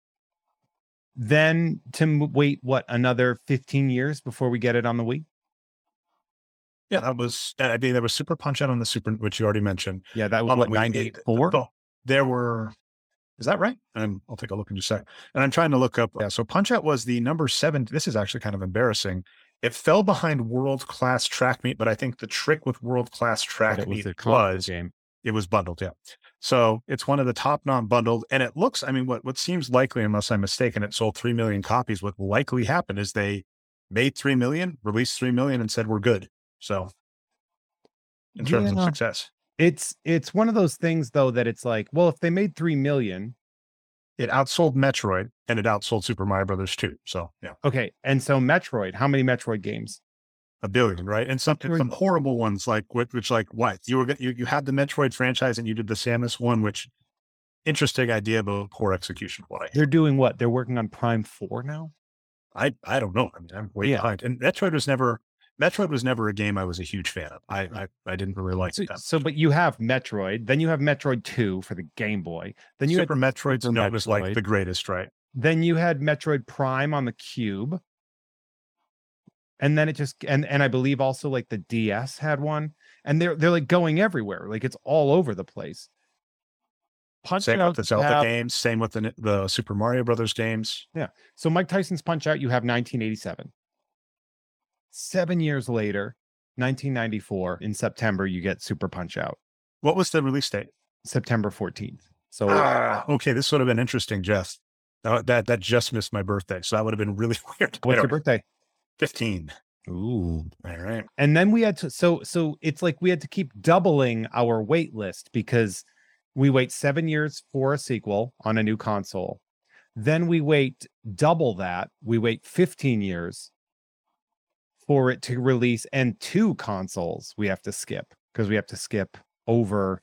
Then to wait, what, another 15 years before we get it on the Wii? Yeah, that was, I mean, there was Super Punch Out on the Super, which you already mentioned. Yeah, that was what, the Wii. 98 It- 4? the- There were, is that right? And I'll take a look in just a sec. And I'm trying to look up. Yeah, so Punch Out was the number seven. This is actually kind of embarrassing. It fell behind World Class Track Meet, but I think the trick with World Class Track Meet console was game. it was bundled. Yeah. So it's one of the top non-bundled, and it looks. I mean, what what seems likely, unless I'm mistaken, it sold three million copies. What likely happened is they made three million, released three million, and said we're good. So in terms Yeah. of success, It's it's one of those things though that it's like, well, if they made three million, it outsold Metroid and it outsold Super Mario Brothers too. So yeah, okay. And so Metroid, how many Metroid games? a billion, right? And some Metroid- some horrible ones like which, which like what you were you you had the Metroid franchise and you did the Samus one, which interesting idea but poor execution. What I They're doing what? They're working on Prime Four now. I I don't know. I mean, I'm way Yeah. behind. And Metroid was never Metroid was never a game I was a huge fan of. I I, I didn't really like So, that. so, but you have Metroid, then you have Metroid 2 for the Game Boy. Then you Super Metroid's Super known was like the greatest, right? then you had Metroid Prime on the Cube. And then it just and and I believe also like the DS had one. And they're they're like going everywhere. Like it's all over the place. Punch Same Out with the Zelda have- games. Same with the the Super Mario Brothers games. Yeah. So Mike Tyson's Punch Out, you have 1987. Seven years later, 1994, in September, you get Super Punch Out, What was the release date? September 14th. So Ah, okay, this would have been interesting, Jeff. That, that that just missed my birthday, so that would have been really weird. what's your birthday? Fifteen. Ooh. All right. And then we had to so so it's like we had to keep doubling our wait list because we wait seven years for a sequel on a new console. Then we wait double that. We wait 15 years for it to release and two consoles we have to skip because we have to skip over.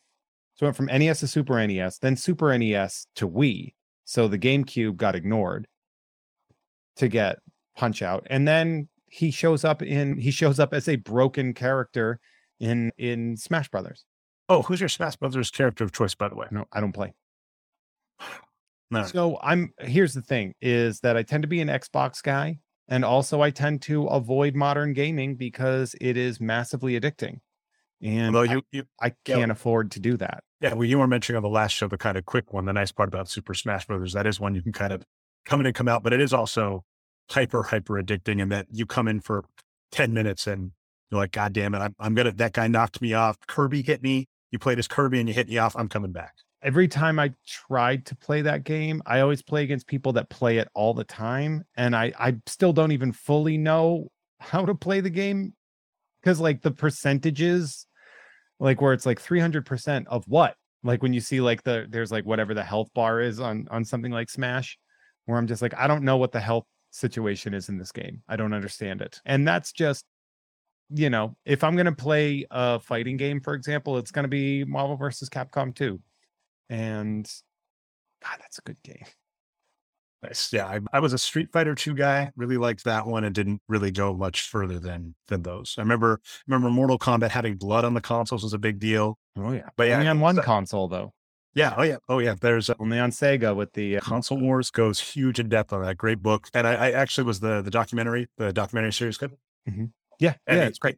So it went from NES to Super NES, then Super NES to Wii. So the GameCube got ignored to get Punch Out. And then he shows up in he shows up as a broken character in in Smash Brothers. Oh, who's your Smash Brothers character of choice, by the way? No, I don't play. No. So I'm here's the thing is that I tend to be an Xbox guy and also I tend to avoid modern gaming because it is massively addicting. And Although I, you, you I can't afford to do that. yeah, well, you were mentioning on the last show the kind of quick one. The nice part about Super Smash Brothers, that is one you can kind of come in and come out, but it is also hyper, hyper addicting in that you come in for 10 minutes and you're like, God damn it, I'm, I'm gonna that guy knocked me off. Kirby hit me. You played as Kirby and you hit me off. I'm coming back. Every time I tried to play that game, I always play against people that play it all the time. And I, I still don't even fully know how to play the game because, like, the percentages, like, where it's like 300% of what? Like, when you see, like, the there's like whatever the health bar is on on something like Smash, where I'm just like, I don't know what the health situation is in this game. I don't understand it. And that's just, you know, if I'm going to play a fighting game, for example, it's going to be Marvel versus Capcom 2 and God, that's a good game. Nice. Yeah, I, I was a Street Fighter 2 guy. Really liked that one and didn't really go much further than than those. I remember remember Mortal Kombat having blood on the consoles was a big deal. Oh yeah, But yeah, only on one so- console though. Yeah. Oh yeah. Oh yeah. There's uh, Only on Sega with the uh, Console Wars goes huge in depth on that. Great book. And I, I actually was the the documentary, the documentary series good. yeah, And yeah, it's great.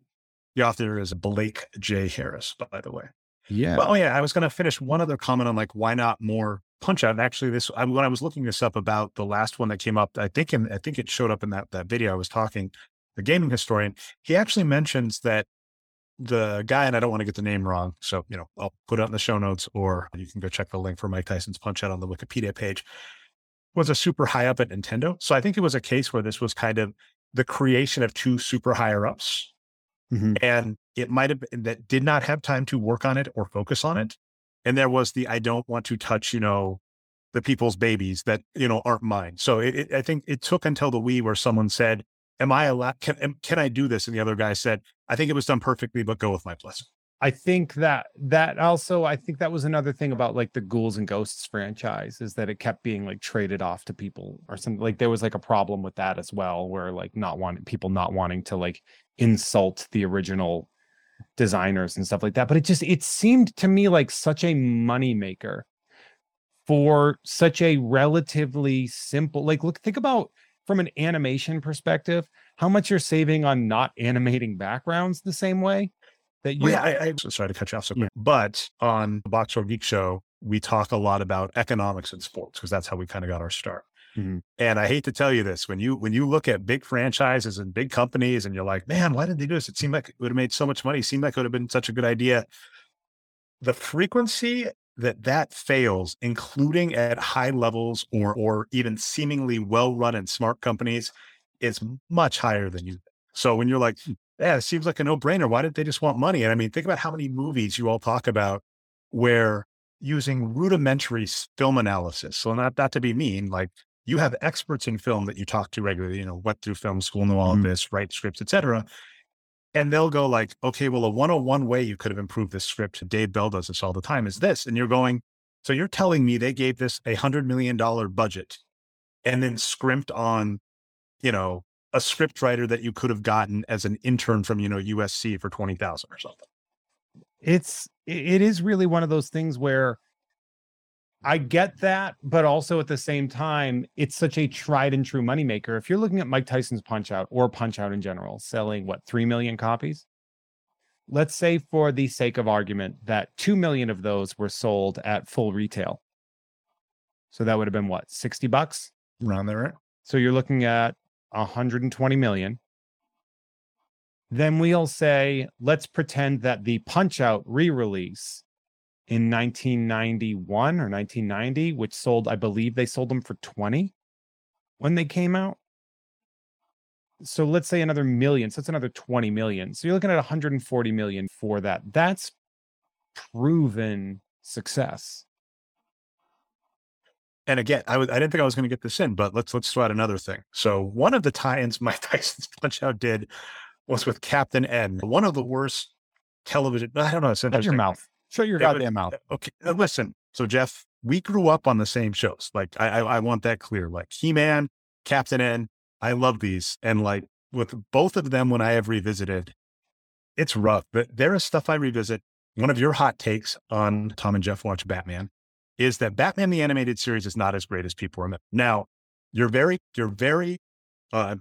The author is Blake J. Harris, by the way. Yeah. Well, oh yeah, I was going to finish one other comment on like why not more Punch Out. And actually, this I, when I was looking this up about the last one that came up, I think in, I think it showed up in that that video I was talking. The gaming historian, he actually mentions that the guy, and I don't want to get the name wrong, so you know I'll put it in the show notes, or you can go check the link for Mike Tyson's Punch Out on the Wikipedia page. Was a super high up at Nintendo, so I think it was a case where this was kind of the creation of two super higher ups Mhm. and it might have been that did not have time to work on it or focus on it. And there was the I don't want to touch, you know, the people's babies that you know aren't mine. So it, it, I think it took until the Wii where someone said, "Am I allowed? Can am- can I do this?" And the other guy said, "I think it was done perfectly, but go with my blessing." I think that that also I think that was another thing about like the Ghouls and Ghosts franchise is that it kept being like traded off to people or something like there was like a problem with that as well where like not wanting people not wanting to like insult the original designers and stuff like that but it just it seemed to me like such a money maker for such a relatively simple like look think about from an animation perspective how much you're saving on not animating backgrounds the same way that you Well, yeah, I, I so sorry to cut you off so quick, but on the Box Score Geek Show, we talk a lot about economics in sports because that's how we kind of got our start. Mhm. And I hate to tell you this, when you when you look at big franchises and big companies, and you're like, man, why did they do this? It seemed like it would have made so much money. It seemed like it would have been such a good idea. The frequency that that fails, including at high levels or or even seemingly well run and smart companies, is much higher than you. So when you're like, yeah, it seems like a no brainer. Why did they just want money? And I mean, think about how many movies you all talk about where using rudimentary film analysis. So not, not to be mean, like you have experts in film that you talk to regularly, you know, went through film school, know all Mhm. of this, write scripts, etc. And they'll go like, okay, well, a 101 way you could have improved this script, Dave Bell does this all the time, is this. And you're going, so you're telling me they gave this a hundred million dollar budget and then scrimped on, you know, a script writer that you could have gotten as an intern from, you know, USC for 20,000 or something. It's it is really one of those things where I get that, but also at the same time, it's such a tried and true moneymaker. If you're looking at Mike Tyson's Punch Out or Punch Out in general, selling what, 3 million copies? Let's say, for the sake of argument, that 2 million of those were sold at full retail. So that would have been what, 60 bucks? Around there, right? So you're looking at 120 million. Then we'll say, let's pretend that the Punch Out re release in 1991 or 1990, which sold, I believe they sold them for 20 when they came out. So let's say another million. So that's another 20 million. So you're looking at 140 million for that. That's proven success. And again, I was I didn't think I was going to get this in, but let's let's throw out another thing. So one of the tie-ins Mike Tyson's Punch Out did was with Captain N. One of the worst television. I don't know. Shut your mouth. Shut your goddamn mouth. Okay, uh, listen. So Jeff, we grew up on the same shows. Like I, I, I want that clear. Like He Man, Captain N. I love these, and like with both of them, when I have revisited, it's rough. But there is stuff I revisit. One of your hot takes on Tom and Jeff watch Batman is that Batman the animated series is not as great as people remember. Now, you're very, you're very uh,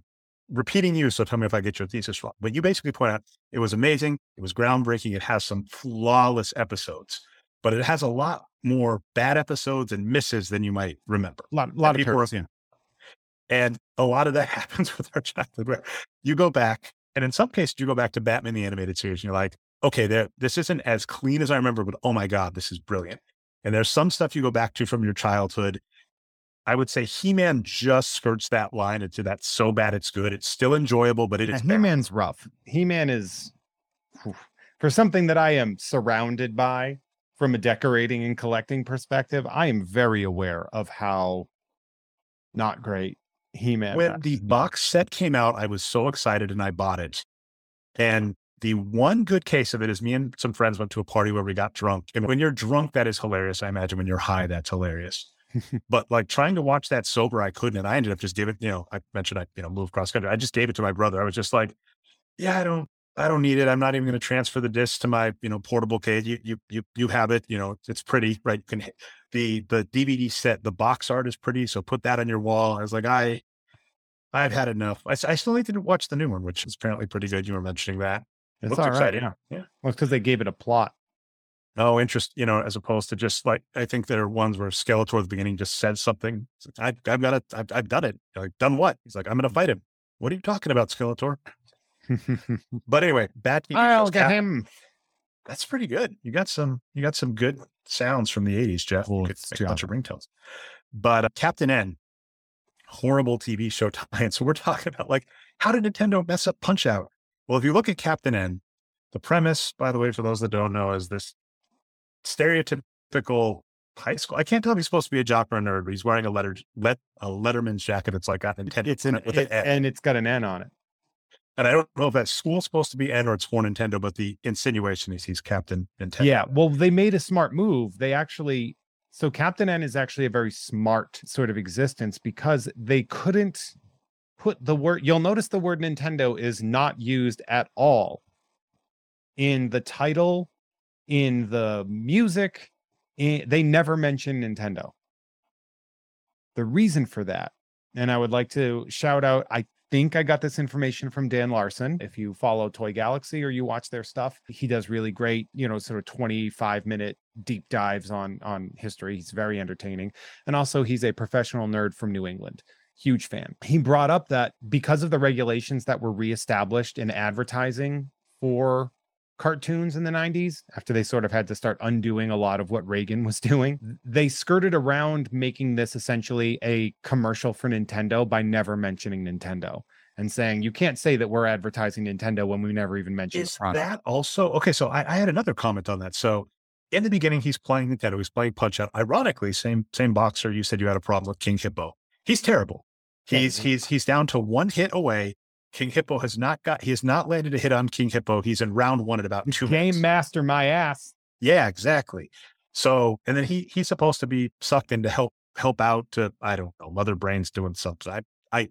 repeating you, so tell me if I get your thesis wrong. But you basically point out it was amazing, it was groundbreaking, it has some flawless episodes, but it has a lot more bad episodes and misses than you might remember. A lot, a lot of people, yeah. And a lot of that happens with our childhood where you go back, and in some cases, you go back to Batman the animated series, and you're like, okay, there, this isn't as clean as I remember, but oh my God, this is brilliant. And there's some stuff you go back to from your childhood I would say He Man just skirts that line into that so bad it's good. It's still enjoyable, but it is. He Man's rough. He Man is for something that I am surrounded by from a decorating and collecting perspective. I am very aware of how not great He Man. When the box set came out, I was so excited and I bought it. And the one good case of it is me and some friends went to a party where we got drunk. And when you're drunk, that is hilarious. I imagine when you're high, that's hilarious but like trying to watch that sober, I couldn't. And I ended up just giving, you know, I mentioned I, you know, moved cross country. I just gave it to my brother. I was just like, yeah, I don't, I don't need it. I'm not even going to transfer the disc to my, you know, portable case. You, you, you, you have it. You know, it's pretty, right? You can the the DVD set, the box art is pretty, so put that on your wall. I was like, I, I've had enough. I, I still need to watch the new one, which is apparently pretty good. You were mentioning that. It's all right. Exciting. Yeah, yeah. Well, because they gave it a plot oh, interest, you know, as opposed to just like, I think there are ones where Skeletor at the beginning just said something. Like, I, have got it. I've, I've, done it. like, done what? He's like, I'm going to fight him. What are you talking about, Skeletor? but anyway, bad. I'll get him. That's pretty good. You got some, you got some good sounds from the 80s, Jeff. Well, it's a bunch of ringtones. But uh, Captain N, horrible TV show tie So we're talking about like, how did Nintendo mess up Punch Out? Well, if you look at Captain N, the premise, by the way, for those that don't know, is this stereotypical high school. I can't tell if he's supposed to be a jock or a nerd, but he's wearing a letter let a Letterman's jacket that's like got an it's an, it, an and it's got an N on it. And I don't know if that school's supposed to be N or it's for Nintendo, but the insinuation is he's Captain Nintendo. Yeah, well, they made a smart move. They actually so Captain N is actually a very smart sort of existence because they couldn't put the word you'll notice the word Nintendo is not used at all in the title in the music, in, they never mention Nintendo. The reason for that, and I would like to shout out, I think I got this information from Dan Larson. If you follow Toy Galaxy or you watch their stuff, he does really great, you know, sort of 25 minute deep dives on on history. He's very entertaining. And also he's a professional nerd from New England. Huge fan. He brought up that because of the regulations that were reestablished in advertising for cartoons in the 90s after they sort of had to start undoing a lot of what Reagan was doing. They skirted around making this essentially a commercial for Nintendo by never mentioning Nintendo and saying you can't say that we're advertising Nintendo when we never even mentioned Is that also okay? So I, I, had another comment on that. So in the beginning, he's playing Nintendo. He's playing Punch Out. Ironically, same same boxer. You said you had a problem with King Hippo. He's terrible. He's he's he's down to one hit away King Hippo has not got, he has not landed a hit on King Hippo. He's in round one at about two Game minutes. master my ass. Yeah, exactly. So, and then he, he's supposed to be sucked in to help, help out to, I don't know, Mother Brain's doing something. I, I,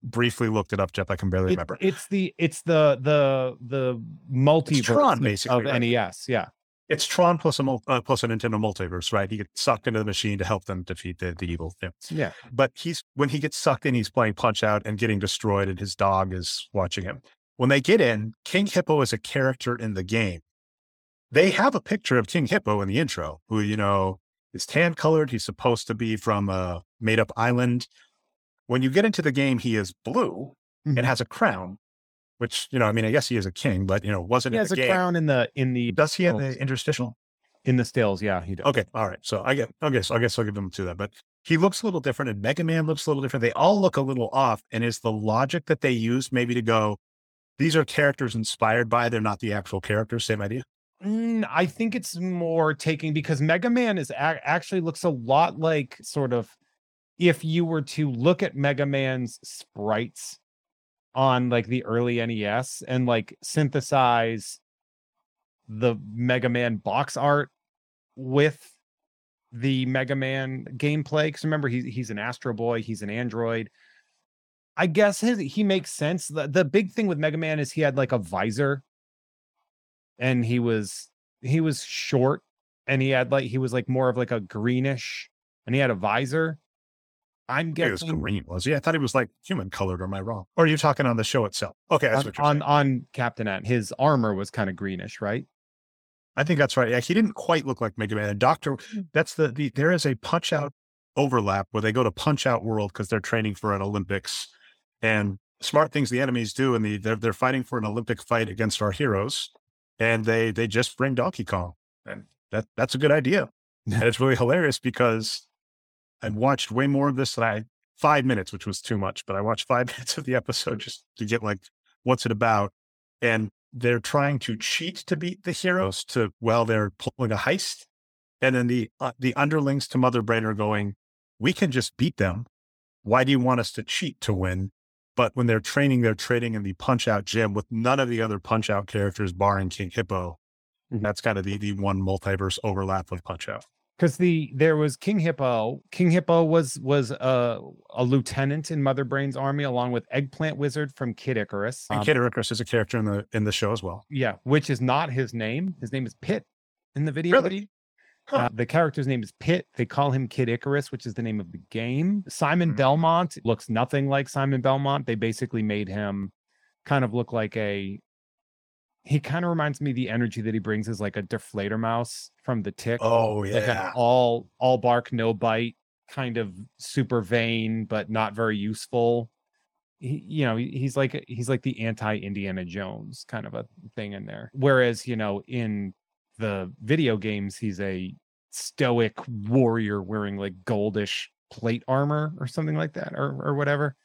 briefly looked it up, Jeff. I can barely It- remember. it's the it's the the the multiverse Tron, of- basically, of right? NES. Yeah. It's Tron plus a uh, plus a Nintendo multiverse, right? He gets sucked into the machine to help them defeat the, the evil. Yeah. Yeah. But he's when he gets sucked in, he's playing Punch Out and getting destroyed, and his dog is watching him. When they get in, King Hippo is a character in the game. They have a picture of King Hippo in the intro, who you know is tan colored. He's supposed to be from a made up island. When you get into the game, he is blue Mhm. and has a crown, which you know, I mean, I guess he is a king, but you know, wasn't He has a game. crown in the in the Does he have the interstitial? in the stills. Yeah, he does. Okay, all right. So I get okay. So I guess I'll give them to that. But he looks a little different, and Mega Man looks a little different. They all look a little off. And is the logic that they use maybe to go, these are characters inspired by, they're not the actual characters. Same idea. Mm, I think it's more taking because Mega Man is ac- actually looks a lot like sort of if you were to look at Mega Man's sprites on like the early NES and like synthesize the Mega Man box art with the Mega Man gameplay. Because remember, he's he's an Astro Boy, he's an android. I guess his he makes sense. The, the big thing with Mega Man is he had like a visor and he was he was short and he had like he was like more of like a greenish and he had a visor. I'm He was green, was he? I thought he was like human colored. Or am I wrong? Or are you talking on the show itself? Okay, that's on, what you're on saying. on Captain N, his armor was kind of greenish, right? I think that's right. Yeah, he didn't quite look like Mega Man. And Doctor, hmm. that's the, the there is a punch out overlap where they go to punch out world because they're training for an Olympics. And smart things the enemies do, and the they're they're fighting for an Olympic fight against our heroes, and they they just bring Donkey Kong, and that that's a good idea, and it's really hilarious because I watched way more of this than I five minutes, which was too much, but I watched five minutes of the episode just to get like what's it about, and they're trying to cheat to beat the heroes to while they're pulling a heist, and then the uh, the underlings to Mother Brain are going, we can just beat them. Why do you want us to cheat to win? But when they're training, they're training in the punch out gym with none of the other punch out characters, barring King Hippo. Mhm. That's kind of the, the one multiverse overlap with punch out. Because the there was King Hippo. King Hippo was was a a lieutenant in Mother Brain's army, along with Eggplant Wizard from Kid Icarus. And Um, Kid Icarus is a character in the in the show as well. yeah, which is not his name. His name is Pit in the video. Really? Huh. Uh, the character's name is Pit. They call him Kid Icarus, which is the name of the game. Simon Mhm. Belmont looks nothing like Simon Belmont. They basically made him kind of look like a. He kind of reminds me the energy that he brings is like a Die Fledermaus from the Tick. Oh like yeah, all all bark no bite kind of super vain but not very useful. He, you know he's like he's like the anti indiana jones kind of a thing in there. Whereas you know in the video games he's a stoic warrior wearing like goldish plate armor or something like that or or whatever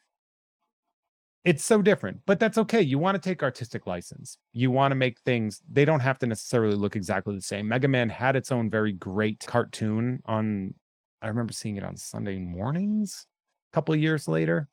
it's so different but that's okay you want to take artistic license you want to make things they don't have to necessarily look exactly the same mega man had its own very great cartoon on i remember seeing it on sunday mornings a couple years later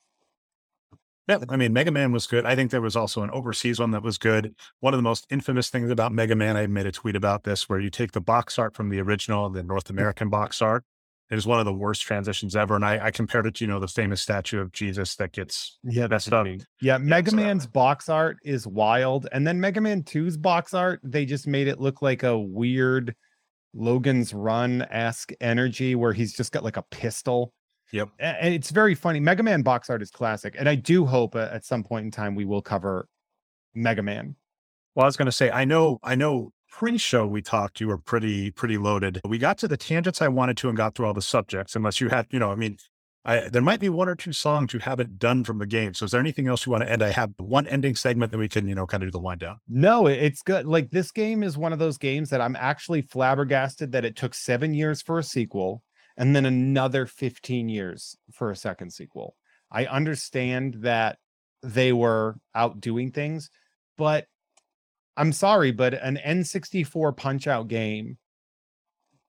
yeah. I mean, Mega Man was good. I think there was also an overseas one that was good. One of the most infamous things about Mega Man, I made a tweet about this, where you take the box art from the original, the North American box art. It is one of the worst transitions ever, and I, I compared it to you know the famous statue of Jesus that gets yeah messed up. yeah mega man's box art is wild and then mega man 2's box art they just made it look like a weird logan's run-esque energy where he's just got like a pistol Yep. And it's very funny. Mega Man box art is classic, and I do hope uh, at some point in time we will cover Mega Man. Well, I was going to say, I know, I know. Pre-show we talked, you were pretty, pretty loaded. We got to the tangents I wanted to and got through all the subjects. Unless you had, you know, I mean, I, there might be one or two songs you haven't done from the game. So, is there anything else you want to end? I have one ending segment that we can, you know, kind of do the wind down. No, it's good. Like this game is one of those games that I'm actually flabbergasted that it took seven years for a sequel and then another 15 years for a second sequel. I understand that they were out doing things, but I'm sorry, but an N64 punch out game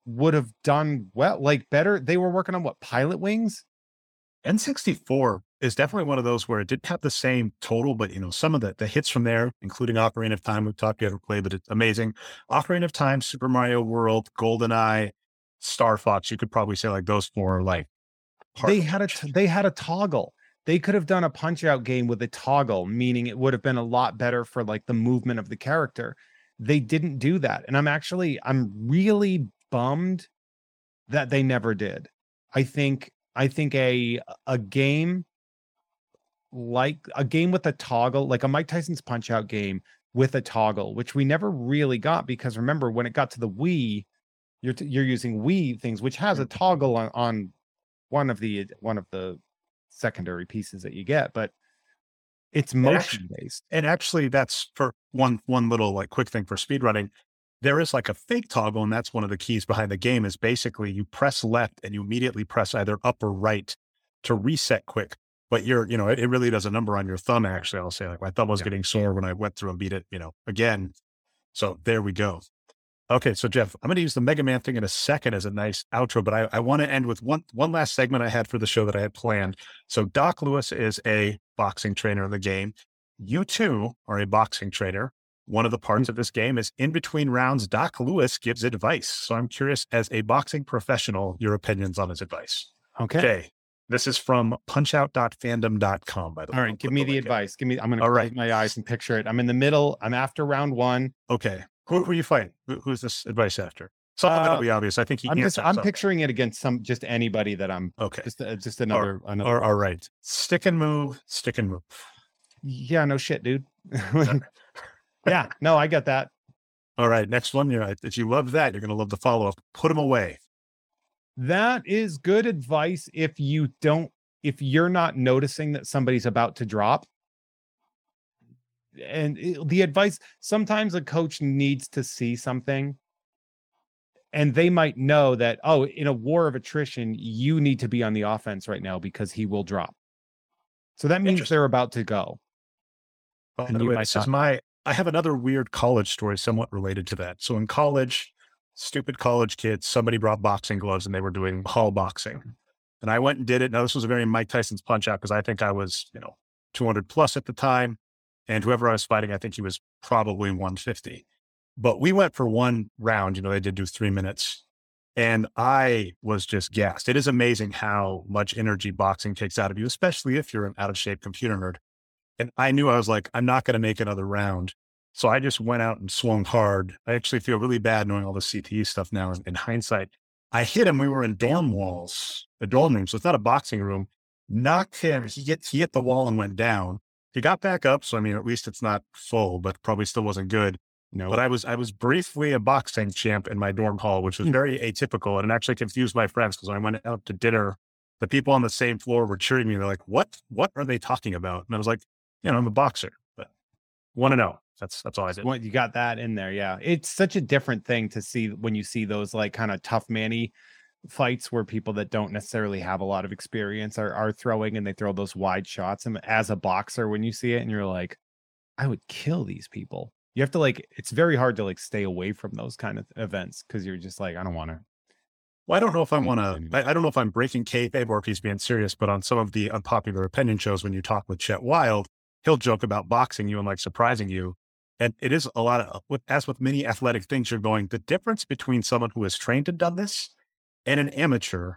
would have done well, like better. They were working on what Pilotwings? N64 is definitely one of those where it didn't have the same total, but you know, some of the, the hits from there, including Ocarina of Time, we've talked you ever play, but it's amazing. Ocarina of Time, Super Mario World, GoldenEye, Star Fox, you could probably say like those four are like they had a t- they had a toggle they could have done a punch out game with a toggle, meaning it would have been a lot better for like the movement of the character. They didn't do that. And I'm actually, I'm really bummed that they never did. I think, I think a, a game like a game with a toggle, like a Mike Tyson's punch out game with a toggle, which we never really got because remember when it got to the Wii, you're t- you're using Wii things, which has a mm-hmm. toggle on, on one of the one of the secondary pieces that you get, but it's motion based. And actually, that's for one one little like quick thing for speedrunning. There is like a fake toggle, and that's one of the keys behind the game. Is basically you press left and you immediately press either up or right to reset quick. But you're, you know, it, it really does a number on your thumb. Actually, I'll say like my thumb was yeah. getting sore when I went through and beat it, you know, again. So there we go. Okay, so Jeff, I'm going to use the Mega Man thing in a second as a nice outro, but I, I want to end with one one last segment I had for the show that I had planned. So Doc Louis is a boxing trainer in the game. You too are a boxing trainer. One of the parts of this game is in between rounds, Doc Louis gives advice. So I'm curious, as a boxing professional, your opinions on his advice. Okay. Okay. This is from punchout.fandom.com, by the way. All right, give me the, the advice. Give me, I'm going to close my eyes and picture it. I'm in the middle. I'm after round one. Okay. Who, who are you fighting? Who, who's this advice after? So uh, that'll be obvious. I think he. I'm just. I'm something. picturing it against some just anybody that I'm. Okay. Just uh, just another. Or, another. Or, all right. Stick and move. Stick and move. Yeah. No shit, dude. yeah. No, I get that. All right. Next one. You're, if you love that, you're gonna love the follow up. Put them away. That is good advice if you don't. If you're not noticing that somebody's about to drop, and the advice sometimes a coach needs to see something and they might know that oh in a war of attrition you need to be on the offense right now because he will drop. So that means they're about to go. Oh, and way, this is my i have another weird college story somewhat related to that. So in college stupid college kids somebody brought boxing gloves and they were doing hall boxing. And i went and did it. Now this was a very mike tyson's punch out because i think i was you know 200 plus at the time and whoever I was fighting, I think he was probably 150. But we went for one round. You know, they did do three minutes. And I was just gassed. It is amazing how much energy boxing takes out of you, especially if you're an out of shape computer nerd. And I knew I was like, I'm not going to make another round. So I just went out and swung hard. I actually feel really bad knowing all the CTE stuff now in, in hindsight. I hit him. We were in dorm walls, a dorm room. So it's not a boxing room. Knocked him. He hit, he hit the wall and went down. He got back up, so I mean, at least it's not full, but probably still wasn't good. No. But I was I was briefly a boxing champ in my dorm hall, which was hmm. very atypical, and it actually confused my friends because when I went out to dinner, the people on the same floor were cheering me. They're like, "What? What are they talking about?" And I was like, "You know, I'm a boxer, but want to know." That's that's all I did. Well, you got that in there, yeah. It's such a different thing to see when you see those like kind of tough manny fights where people that don't necessarily have a lot of experience are, are throwing and they throw those wide shots. And as a boxer, when you see it and you're like, I would kill these people. You have to like, it's very hard to like stay away from those kind of events because you're just like, I don't want to. Well, I don't know if I want to. I, I, don't know if I'm breaking kayfabe or if he's being serious. But on some of the unpopular opinion shows, when you talk with Chet Wild, he'll joke about boxing you and like surprising you. And it is a lot of, as with many athletic things, you're going. The difference between someone who has trained and done this and an amateur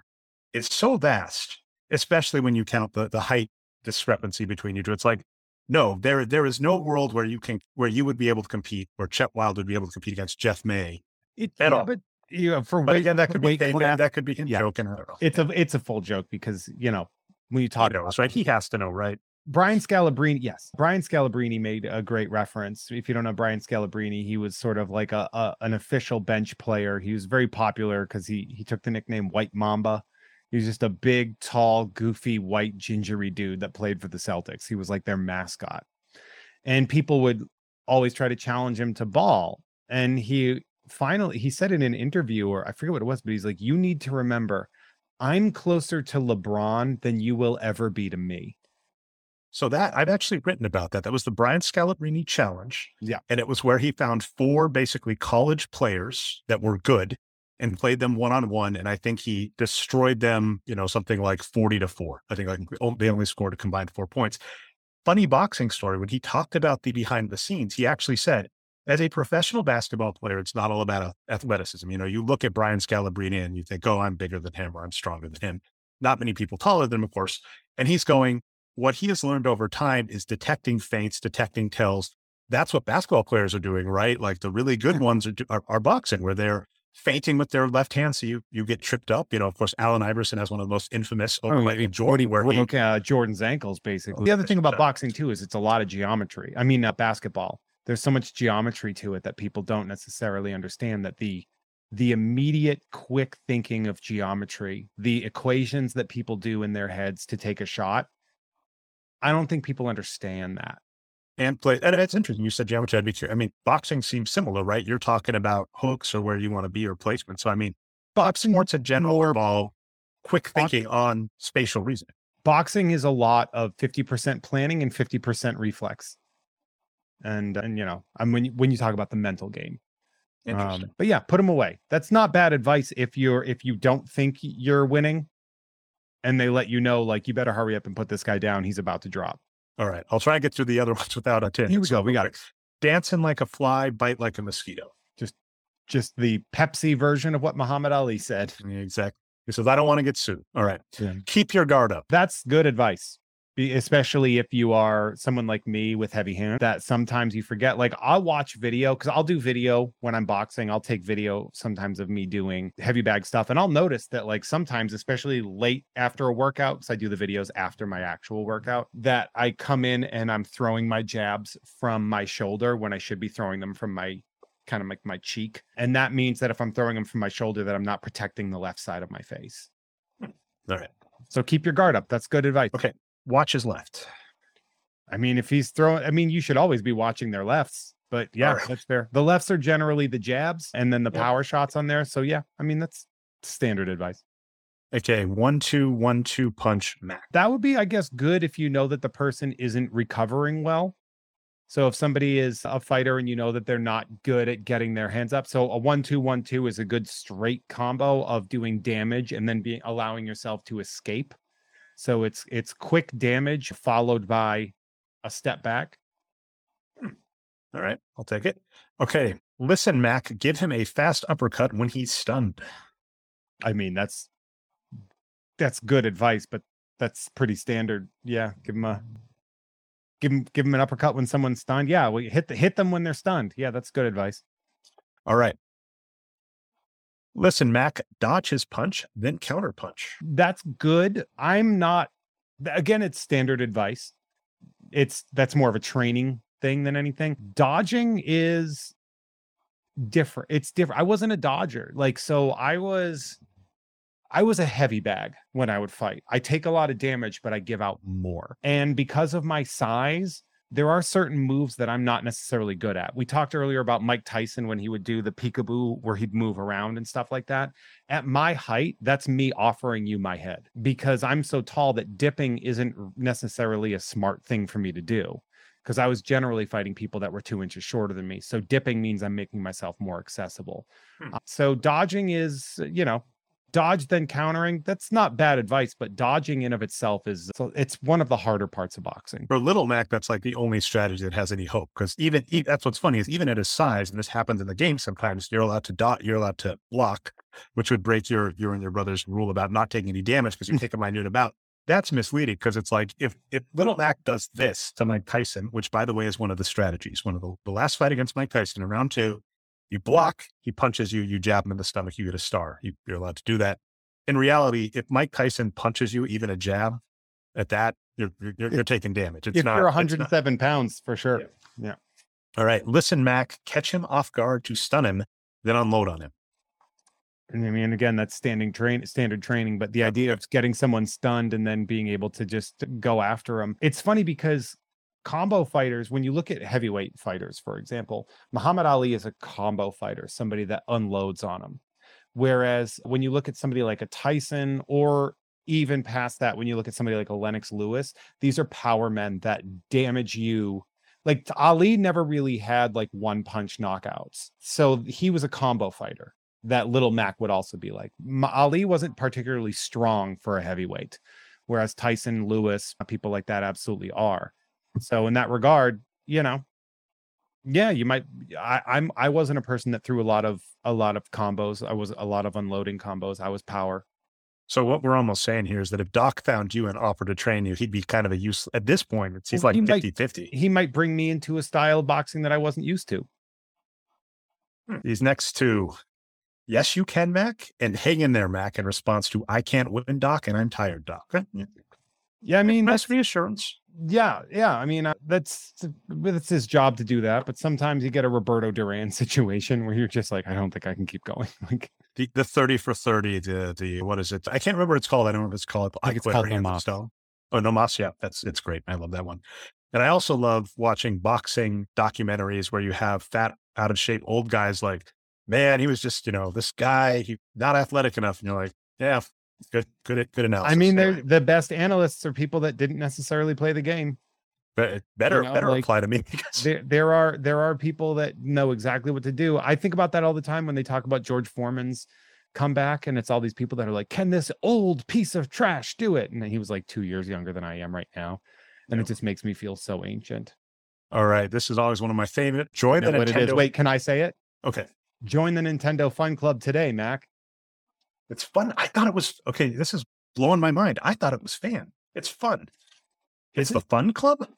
is so vast, especially when you count the, the height discrepancy between you two. It's like, no, there there is no world where you can where you would be able to compete, where Chet Wild would be able to compete against Jeff May it, at yeah, all. But you know, for but weight, again, that could be that could be him yeah. joking. It's a it's a full joke because you know when you talk knows, right, he has to know, right? Brian Scalabrine, yes, Brian Scalabrine made a great reference. If you don't know Brian Scalabrine, he was sort of like a, a an official bench player. He was very popular because he he took the nickname White Mamba. He was just a big, tall, goofy, white, gingery dude that played for the Celtics. He was like their mascot, and people would always try to challenge him to ball. And he finally he said in an interview, or I forget what it was, but he's like, "You need to remember, I'm closer to LeBron than you will ever be to me." So that I've actually written about that. That was the Brian Scalabrine challenge. Yeah. And it was where he found four basically college players that were good and played them one on one. And I think he destroyed them, you know, something like 40 to four. I think like mm. they only scored a combined four points. Funny boxing story. When he talked about the behind the scenes, he actually said, as a professional basketball player, it's not all about athleticism. You know, you look at Brian Scalabrine and you think, oh, I'm bigger than him or I'm stronger than him. Not many people taller than him, of course. And he's mm. going, what he has learned over time is detecting feints, detecting tells. That's what basketball players are doing, right? Like the really good ones are, are, are boxing, where they're feinting with their left hand, so you you get tripped up. You know, of course, Allen Iverson has one of the most infamous Oh, Jordy, where he Look Jordan's ankles, basically. The other thing about boxing too is it's a lot of geometry. I mean, uh, basketball. There's so much geometry to it that people don't necessarily understand. That the the immediate, quick thinking of geometry, the equations that people do in their heads to take a shot. I don't think people understand that. and play. And it's interesting. You said. I'd be curious. I mean, boxing seems similar, right? You're talking about hooks or where you want to be or placement. So, I mean, boxing more to general ball, quick thinking on spatial reasoning. boxing is a lot of 50% planning and 50% reflex and and you know i'm when you, when you talk about the mental game Interesting. um but yeah put them away that's not bad advice if you're if you don't think you're winning and they let you know like you better hurry up and put this guy down he's about to drop All right. I'll try and get through the other ones without a 10. Here we go, we got it. Dancing like a fly, bite like a mosquito. just just the pepsi version of what muhammad ali said Yeah, exactly. He says, I don't want to get sued. All right. Yeah. Keep your guard up. that's good advice especially if you are someone like me with heavy hands that sometimes you forget like i'll watch video because i'll do video when i'm boxing i'll take video sometimes of me doing heavy bag stuff and i'll notice that like sometimes especially late after a workout because i do the videos after my actual workout that i come in and i'm throwing my jabs from my shoulder when i should be throwing them from my kind of like my cheek and that means that if i'm throwing them from my shoulder that i'm not protecting the left side of my face All right. so keep your guard up that's good advice Okay. Watch his left. I mean, if he's throwing, I mean, you should always be watching their lefts. But oh, yeah, Alright. that's fair. The lefts are generally the jabs and then the power shots on there. So yeah, I mean, that's standard advice. Okay. One, two, one, two punch max. That would be, I guess, good if you know that the person isn't recovering well. So if somebody is a fighter and you know that they're not good at getting their hands up, so a one two one two is a good straight combo of doing damage and then being allowing yourself to escape. So it's it's quick damage followed by a step back. Hmm. All right. I'll take it. Okay. Listen, Mac, give him a fast uppercut when he's stunned. I mean, that's that's good advice, but that's pretty standard. Yeah, give them a give them give them an uppercut when someone's stunned. Yeah, well, hit the, hit them when they're stunned. Yeah, that's good advice. All right. Listen, Mac, dodge his punch, then counter punch. That's good. I'm not. Again, it's standard advice. It's that's more of a training thing than anything. Dodging is different. It's different. I wasn't a dodger. Like so, I was. I was a heavy bag when I would fight. I take a lot of damage, but I give out more. And because of my size, there are certain moves that I'm not necessarily good at. We talked earlier about Mike Tyson when he would do the peekaboo where he'd move around and stuff like that. At my height, that's me offering you my head because I'm so tall that dipping isn't necessarily a smart thing for me to do because I was generally fighting people that were two inches shorter than me. So dipping means I'm making myself more accessible. Hmm. Uh, So dodging is, you know, dodge then countering. That's not bad advice, but dodging in of itself is it's one of the harder parts of boxing. For Little Mac, that's like the only strategy that has any hope. Because even that's what's funny is even at his size, and this happens in the game sometimes, you're allowed to dot, you're allowed to block, which would break your your and your brother's rule about not taking any damage because you hmm. take a minute about. That's misleading because it's like if if Little Mac does this to Mike Tyson, which by the way is one of the strategies, one of the, the last fight against Mike Tyson in round two, you block, he punches you, you jab him in the stomach, you get a star. You, you're allowed to do that. In reality, if Mike Tyson punches you, even a jab, at that you're you're, you're taking damage. It's if not. you're it's not- 107 pounds, for sure. Yeah. All right, listen, Mac, catch him off guard to stun him, then unload on him. And I mean, again, that's standing train standard training, but the idea of getting someone stunned and then being able to just go after them. It's funny because combo fighters, when you look at heavyweight fighters, for example, Muhammad Ali is a combo fighter, somebody that unloads on them. Whereas when you look at somebody like a Tyson or even past that, when you look at somebody like a Lennox Lewis, these are power men that damage you. Like Ali never really had like one punch knockouts. So he was a combo fighter that little Mac would also be like. Ali wasn't particularly strong for a heavyweight, whereas Tyson, Lewis, uh, people like that absolutely are. So in that regard, you know, yeah, you might. I, I'm. I wasn't a person that threw a lot of a lot of combos. I was a lot of unloading combos. I was power. So what we're almost saying here is that if Doc found you and offered to train you, he'd be kind of a use at this point. It's he's Well, like he might- 50 50. He might bring me into a style of boxing that I wasn't used to. Hmm. These next two, yes, you can, Mac, and hang in there, Mac, in response to I can't win, Doc, and I'm tired, Doc. Okay. Yeah, I mean, Nice that's reassurance. Yeah, yeah. I mean, uh, that's it's his job to do that. But sometimes you get a Roberto Duran situation where you're just like, I don't think I can keep going. Like, The the 30 for 30, the the what is it? I can't remember what it's called. I don't know what it's called. I think it's called or Hands No of Mas. Stone. Oh, no mas. Yeah, that's it's great. I love that one. And I also love watching boxing documentaries where you have fat, out of shape old guys like, man, he was just, you know, this guy, he not athletic enough. And you're like, yeah, good, good, good analysis. I mean, they're the best analysts are people that didn't necessarily play the game. be- better, know, better like, apply to me because There, there are there are people that know exactly what to do. I think about that all the time when they talk about George Foreman's comeback, and it's all these people that are like, "Can this old piece of trash do it?" And he was like two years younger than I am right now, and Yeah. it just makes me feel so ancient. all right, this is always one of my favorite. Join Know the what it is? Nintendo. Wait, can I say it? Okay. Join the Nintendo Fun Club today, Mac. It's fun. I thought it was okay. This is blowing my mind. I thought it was fan. It's fun. It's Is the fun club.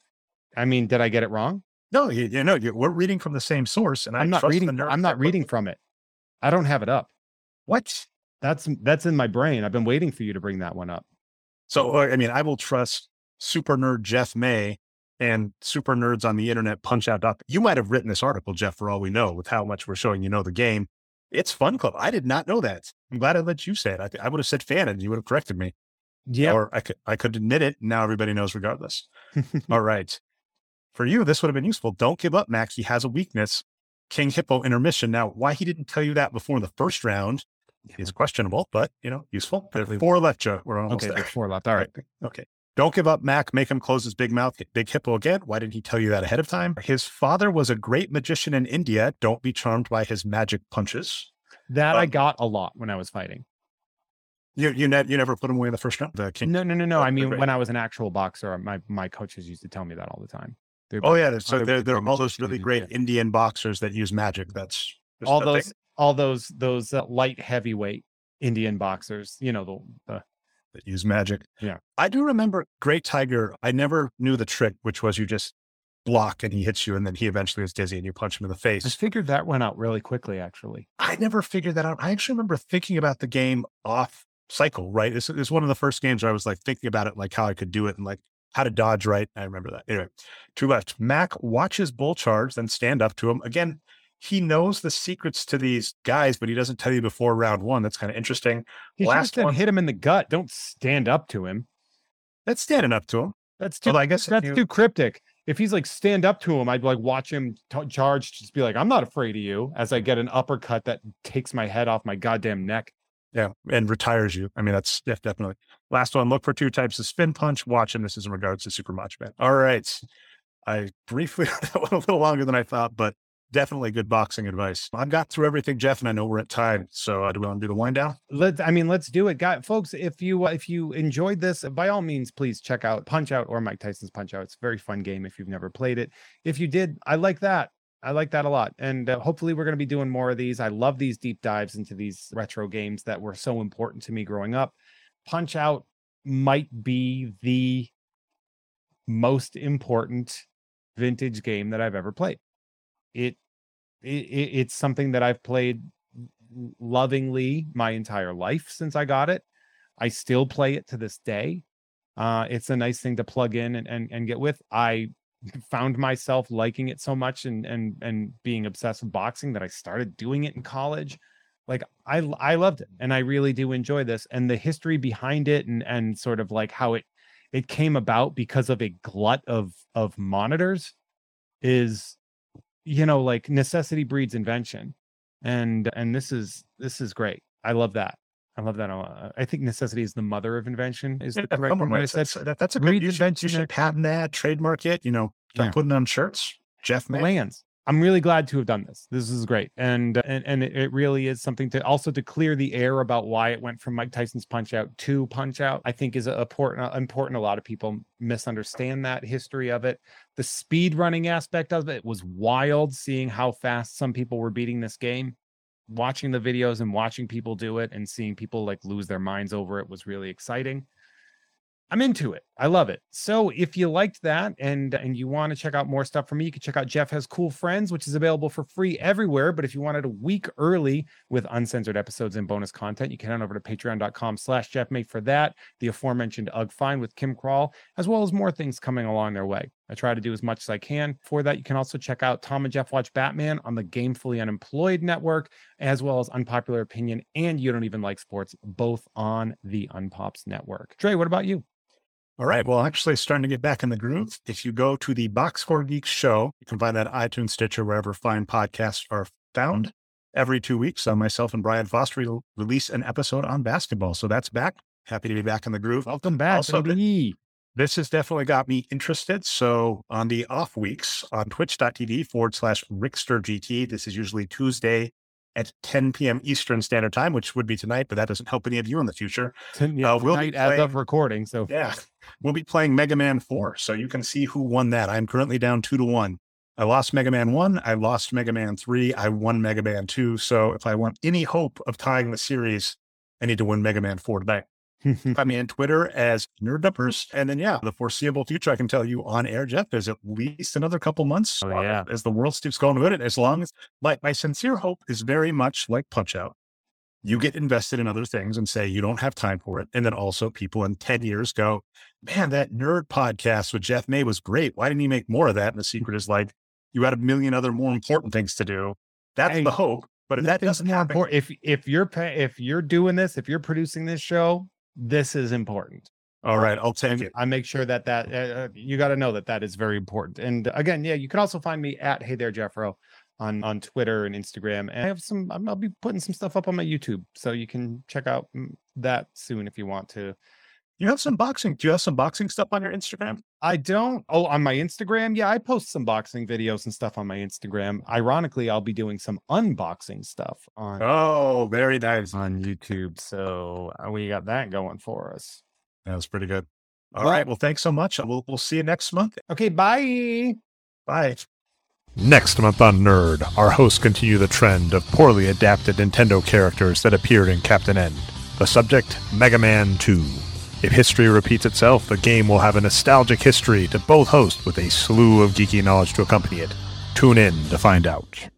I mean, did I get it wrong? No, you, you know, you, we're reading from the same source, and I'm not reading. I'm not reading from it. I don't have it up. What? That's that's in my brain. I've been waiting for you to bring that one up. So, uh, I mean, I will trust super nerd Jeff May and super nerds on the internet punch out. You might have written this article, Jeff, for all we know, with how much we're showing you know the game. It's Fun Club. I did not know that. I'm glad I let you say it. I, th- I would have said fan and you would have corrected me. Yeah. Or I could I could admit it. Now everybody knows regardless. All right. For you, this would have been useful. Don't give up, Mac. He has a weakness. King Hippo intermission. Now, why he didn't tell you that before the first round is questionable, but you know, useful. Four left, Joe. We're almost okay, there. four left. All right. Okay. Don't give up, Mac. Make him close his big mouth. Big Hippo again. Why didn't he tell you that ahead of time? His father was a great magician in India. Don't be charmed by his magic punches. That I Um, got a lot when I was fighting. You you, ne- you never put him away in the first round. The king. No, no, no, no. Oh, I mean, right. when I was an actual boxer, my my coaches used to tell me that all the time. They're Oh yeah. So there, there are all those really great India. Indian boxers that use magic. That's all a thing. those all those those uh, light heavyweight Indian boxers. You know the, the that use magic. Yeah. I do remember Great Tiger. I never knew the trick, which was you just block and he hits you, and then he eventually is dizzy and you punch him in the face. I figured that one out really quickly. Actually, I never figured that out. I actually remember thinking about the game off cycle, right? This is one of the first games where I was like thinking about it, like how I could do it and like how to dodge right. I remember that. Anyway, two left. Mac watches Bull charge, then stand up to him. Again, he knows the secrets to these guys, but he doesn't tell you before round one. That's kind of interesting. he Last one. hit him in the gut. Don't stand up to him. That's standing up to him. That's too Although I guess that's you- too cryptic. If he's like stand up to him, I'd like watch him t- charge. Just be like, I'm not afraid of you. As I get an uppercut that takes my head off my goddamn neck. Yeah, and retires you. I mean, that's yeah, definitely. Last one, look for two types of spin punch. Watch, him. this is in regards to Super Macho Man. All right. I briefly, that went a little longer than I thought, but definitely good boxing advice. I've got through everything, Jeff, and I know we're at time. So uh, do we want to do the wind down? Let I mean, let's do it, guys. Folks, if you if you enjoyed this, by all means, please check out Punch Out or Mike Tyson's Punch Out. It's a very fun game if you've never played it. If you did, I like that. I like that a lot, and uh, hopefully, we're going to be doing more of these. I love these deep dives into these retro games that were so important to me growing up. Punch Out might be the most important vintage game that I've ever played. It, it it- it's something that I've played lovingly my entire life since I got it. I still play it to this day. Uh, it's a nice thing to plug in and, and and get with. I found myself liking it so much and and and being obsessed with boxing that I started doing it in college. Like I I loved it and I really do enjoy this and the history behind it and and sort of like how it it came about because of a glut of of monitors is you know like necessity breeds invention and and this is this is great i love that i love that i think necessity is the mother of invention is the Yeah, correct come on, I said. that's, that- that's a Read good. You should, invention you should patent that, trademark it. You know, Yeah. putting on shirts. Jeff May. lands i'm really glad to have done this. This is great. And and and it, really is something to also to clear the air about why it went from mike tyson's punch out to punch out i think is important uh, important a lot of people misunderstand that history of it. The speed running aspect of it was wild seeing how fast some people were beating this game. Watching the videos and watching people do it and seeing people like lose their minds over it was really exciting. I'm into it. I love it. So if you liked that and and you want to check out more stuff from me, you can check out Jeff Has Cool Friends, which is available for free everywhere. But if you wanted a week early with uncensored episodes and bonus content, you can head over to patreon.com slash Jeff Mate for that. The aforementioned Ugg Fine with Kim Crawl, as well as more things coming along their way. I try to do as much as I can. For that, you can also check out Tom and Jeff Watch Batman on the Gamefully Unemployed Network, as well as Unpopular Opinion and You Don't Even Like Sports, both on the Unpops Network. Trey, what about you? All right. Well, actually, starting to get back in the groove. If you go to the Box Score Geeks show, you can find that iTunes, Stitcher, wherever fine podcasts are found. Every two weeks, uh, myself and Brian Foster will release an episode on basketball. So that's back. Happy to be back in the groove. Welcome back. Also, baby. this has definitely got me interested. So on the off weeks on twitch.tv forward slash RicksterGT, this is usually Tuesday at 10 p.m. Eastern Standard Time, which would be tonight, but that doesn't help any of you in the future. Yeah, uh, we'll tonight as of recording. So yeah, we'll be playing Mega Man 4. So you can see who won that. I'm currently down two to one. I lost Mega Man 1. I lost Mega Man 3. I won Mega Man 2. So if I want any hope of tying the series, I need to win Mega Man 4 today. Find me on Twitter as Nerd Numbers. And then, yeah, the foreseeable future, I can tell you on air, Jeff, is at least another couple months oh, uh, yeah. as the world keeps going with it. As long as, like, my sincere hope is very much like Punch Out. You get invested in other things and say you don't have time for it. And then also people in 10 years go, man, that nerd podcast with Jeff May was great. Why didn't you make more of that? And the secret is like, you had a million other more important things to do. That's hey, the hope. But if that doesn't happen, if if you're if you're doing this, if you're producing this show, this is important. All right, I'll take it. I make sure that that uh, uh you got to know that that is very important. And again, yeah, you can also find me at Hey There Jeffro on on Twitter and Instagram. And I have some. I'll be putting some stuff up on my YouTube, so you can check out mm, that soon if you want to. You have some boxing. Do you have some boxing stuff on your Instagram? I don't. Oh, on my Instagram, yeah, I post some boxing videos and stuff on my Instagram. Ironically, I'll be doing some unboxing stuff on. Oh, very nice on YouTube. So uh, we got that going for us. That was pretty good. All well, right. Well, thanks so much. We'll we'll see you next month. Okay. Bye. Bye. Next month on Nerd, our hosts continue the trend of poorly adapted Nintendo characters that appeared in Captain N. The subject: Mega Man 2. If history repeats itself, the game will have a nostalgic history to both host with a slew of geeky knowledge to accompany it. Tune in to find out.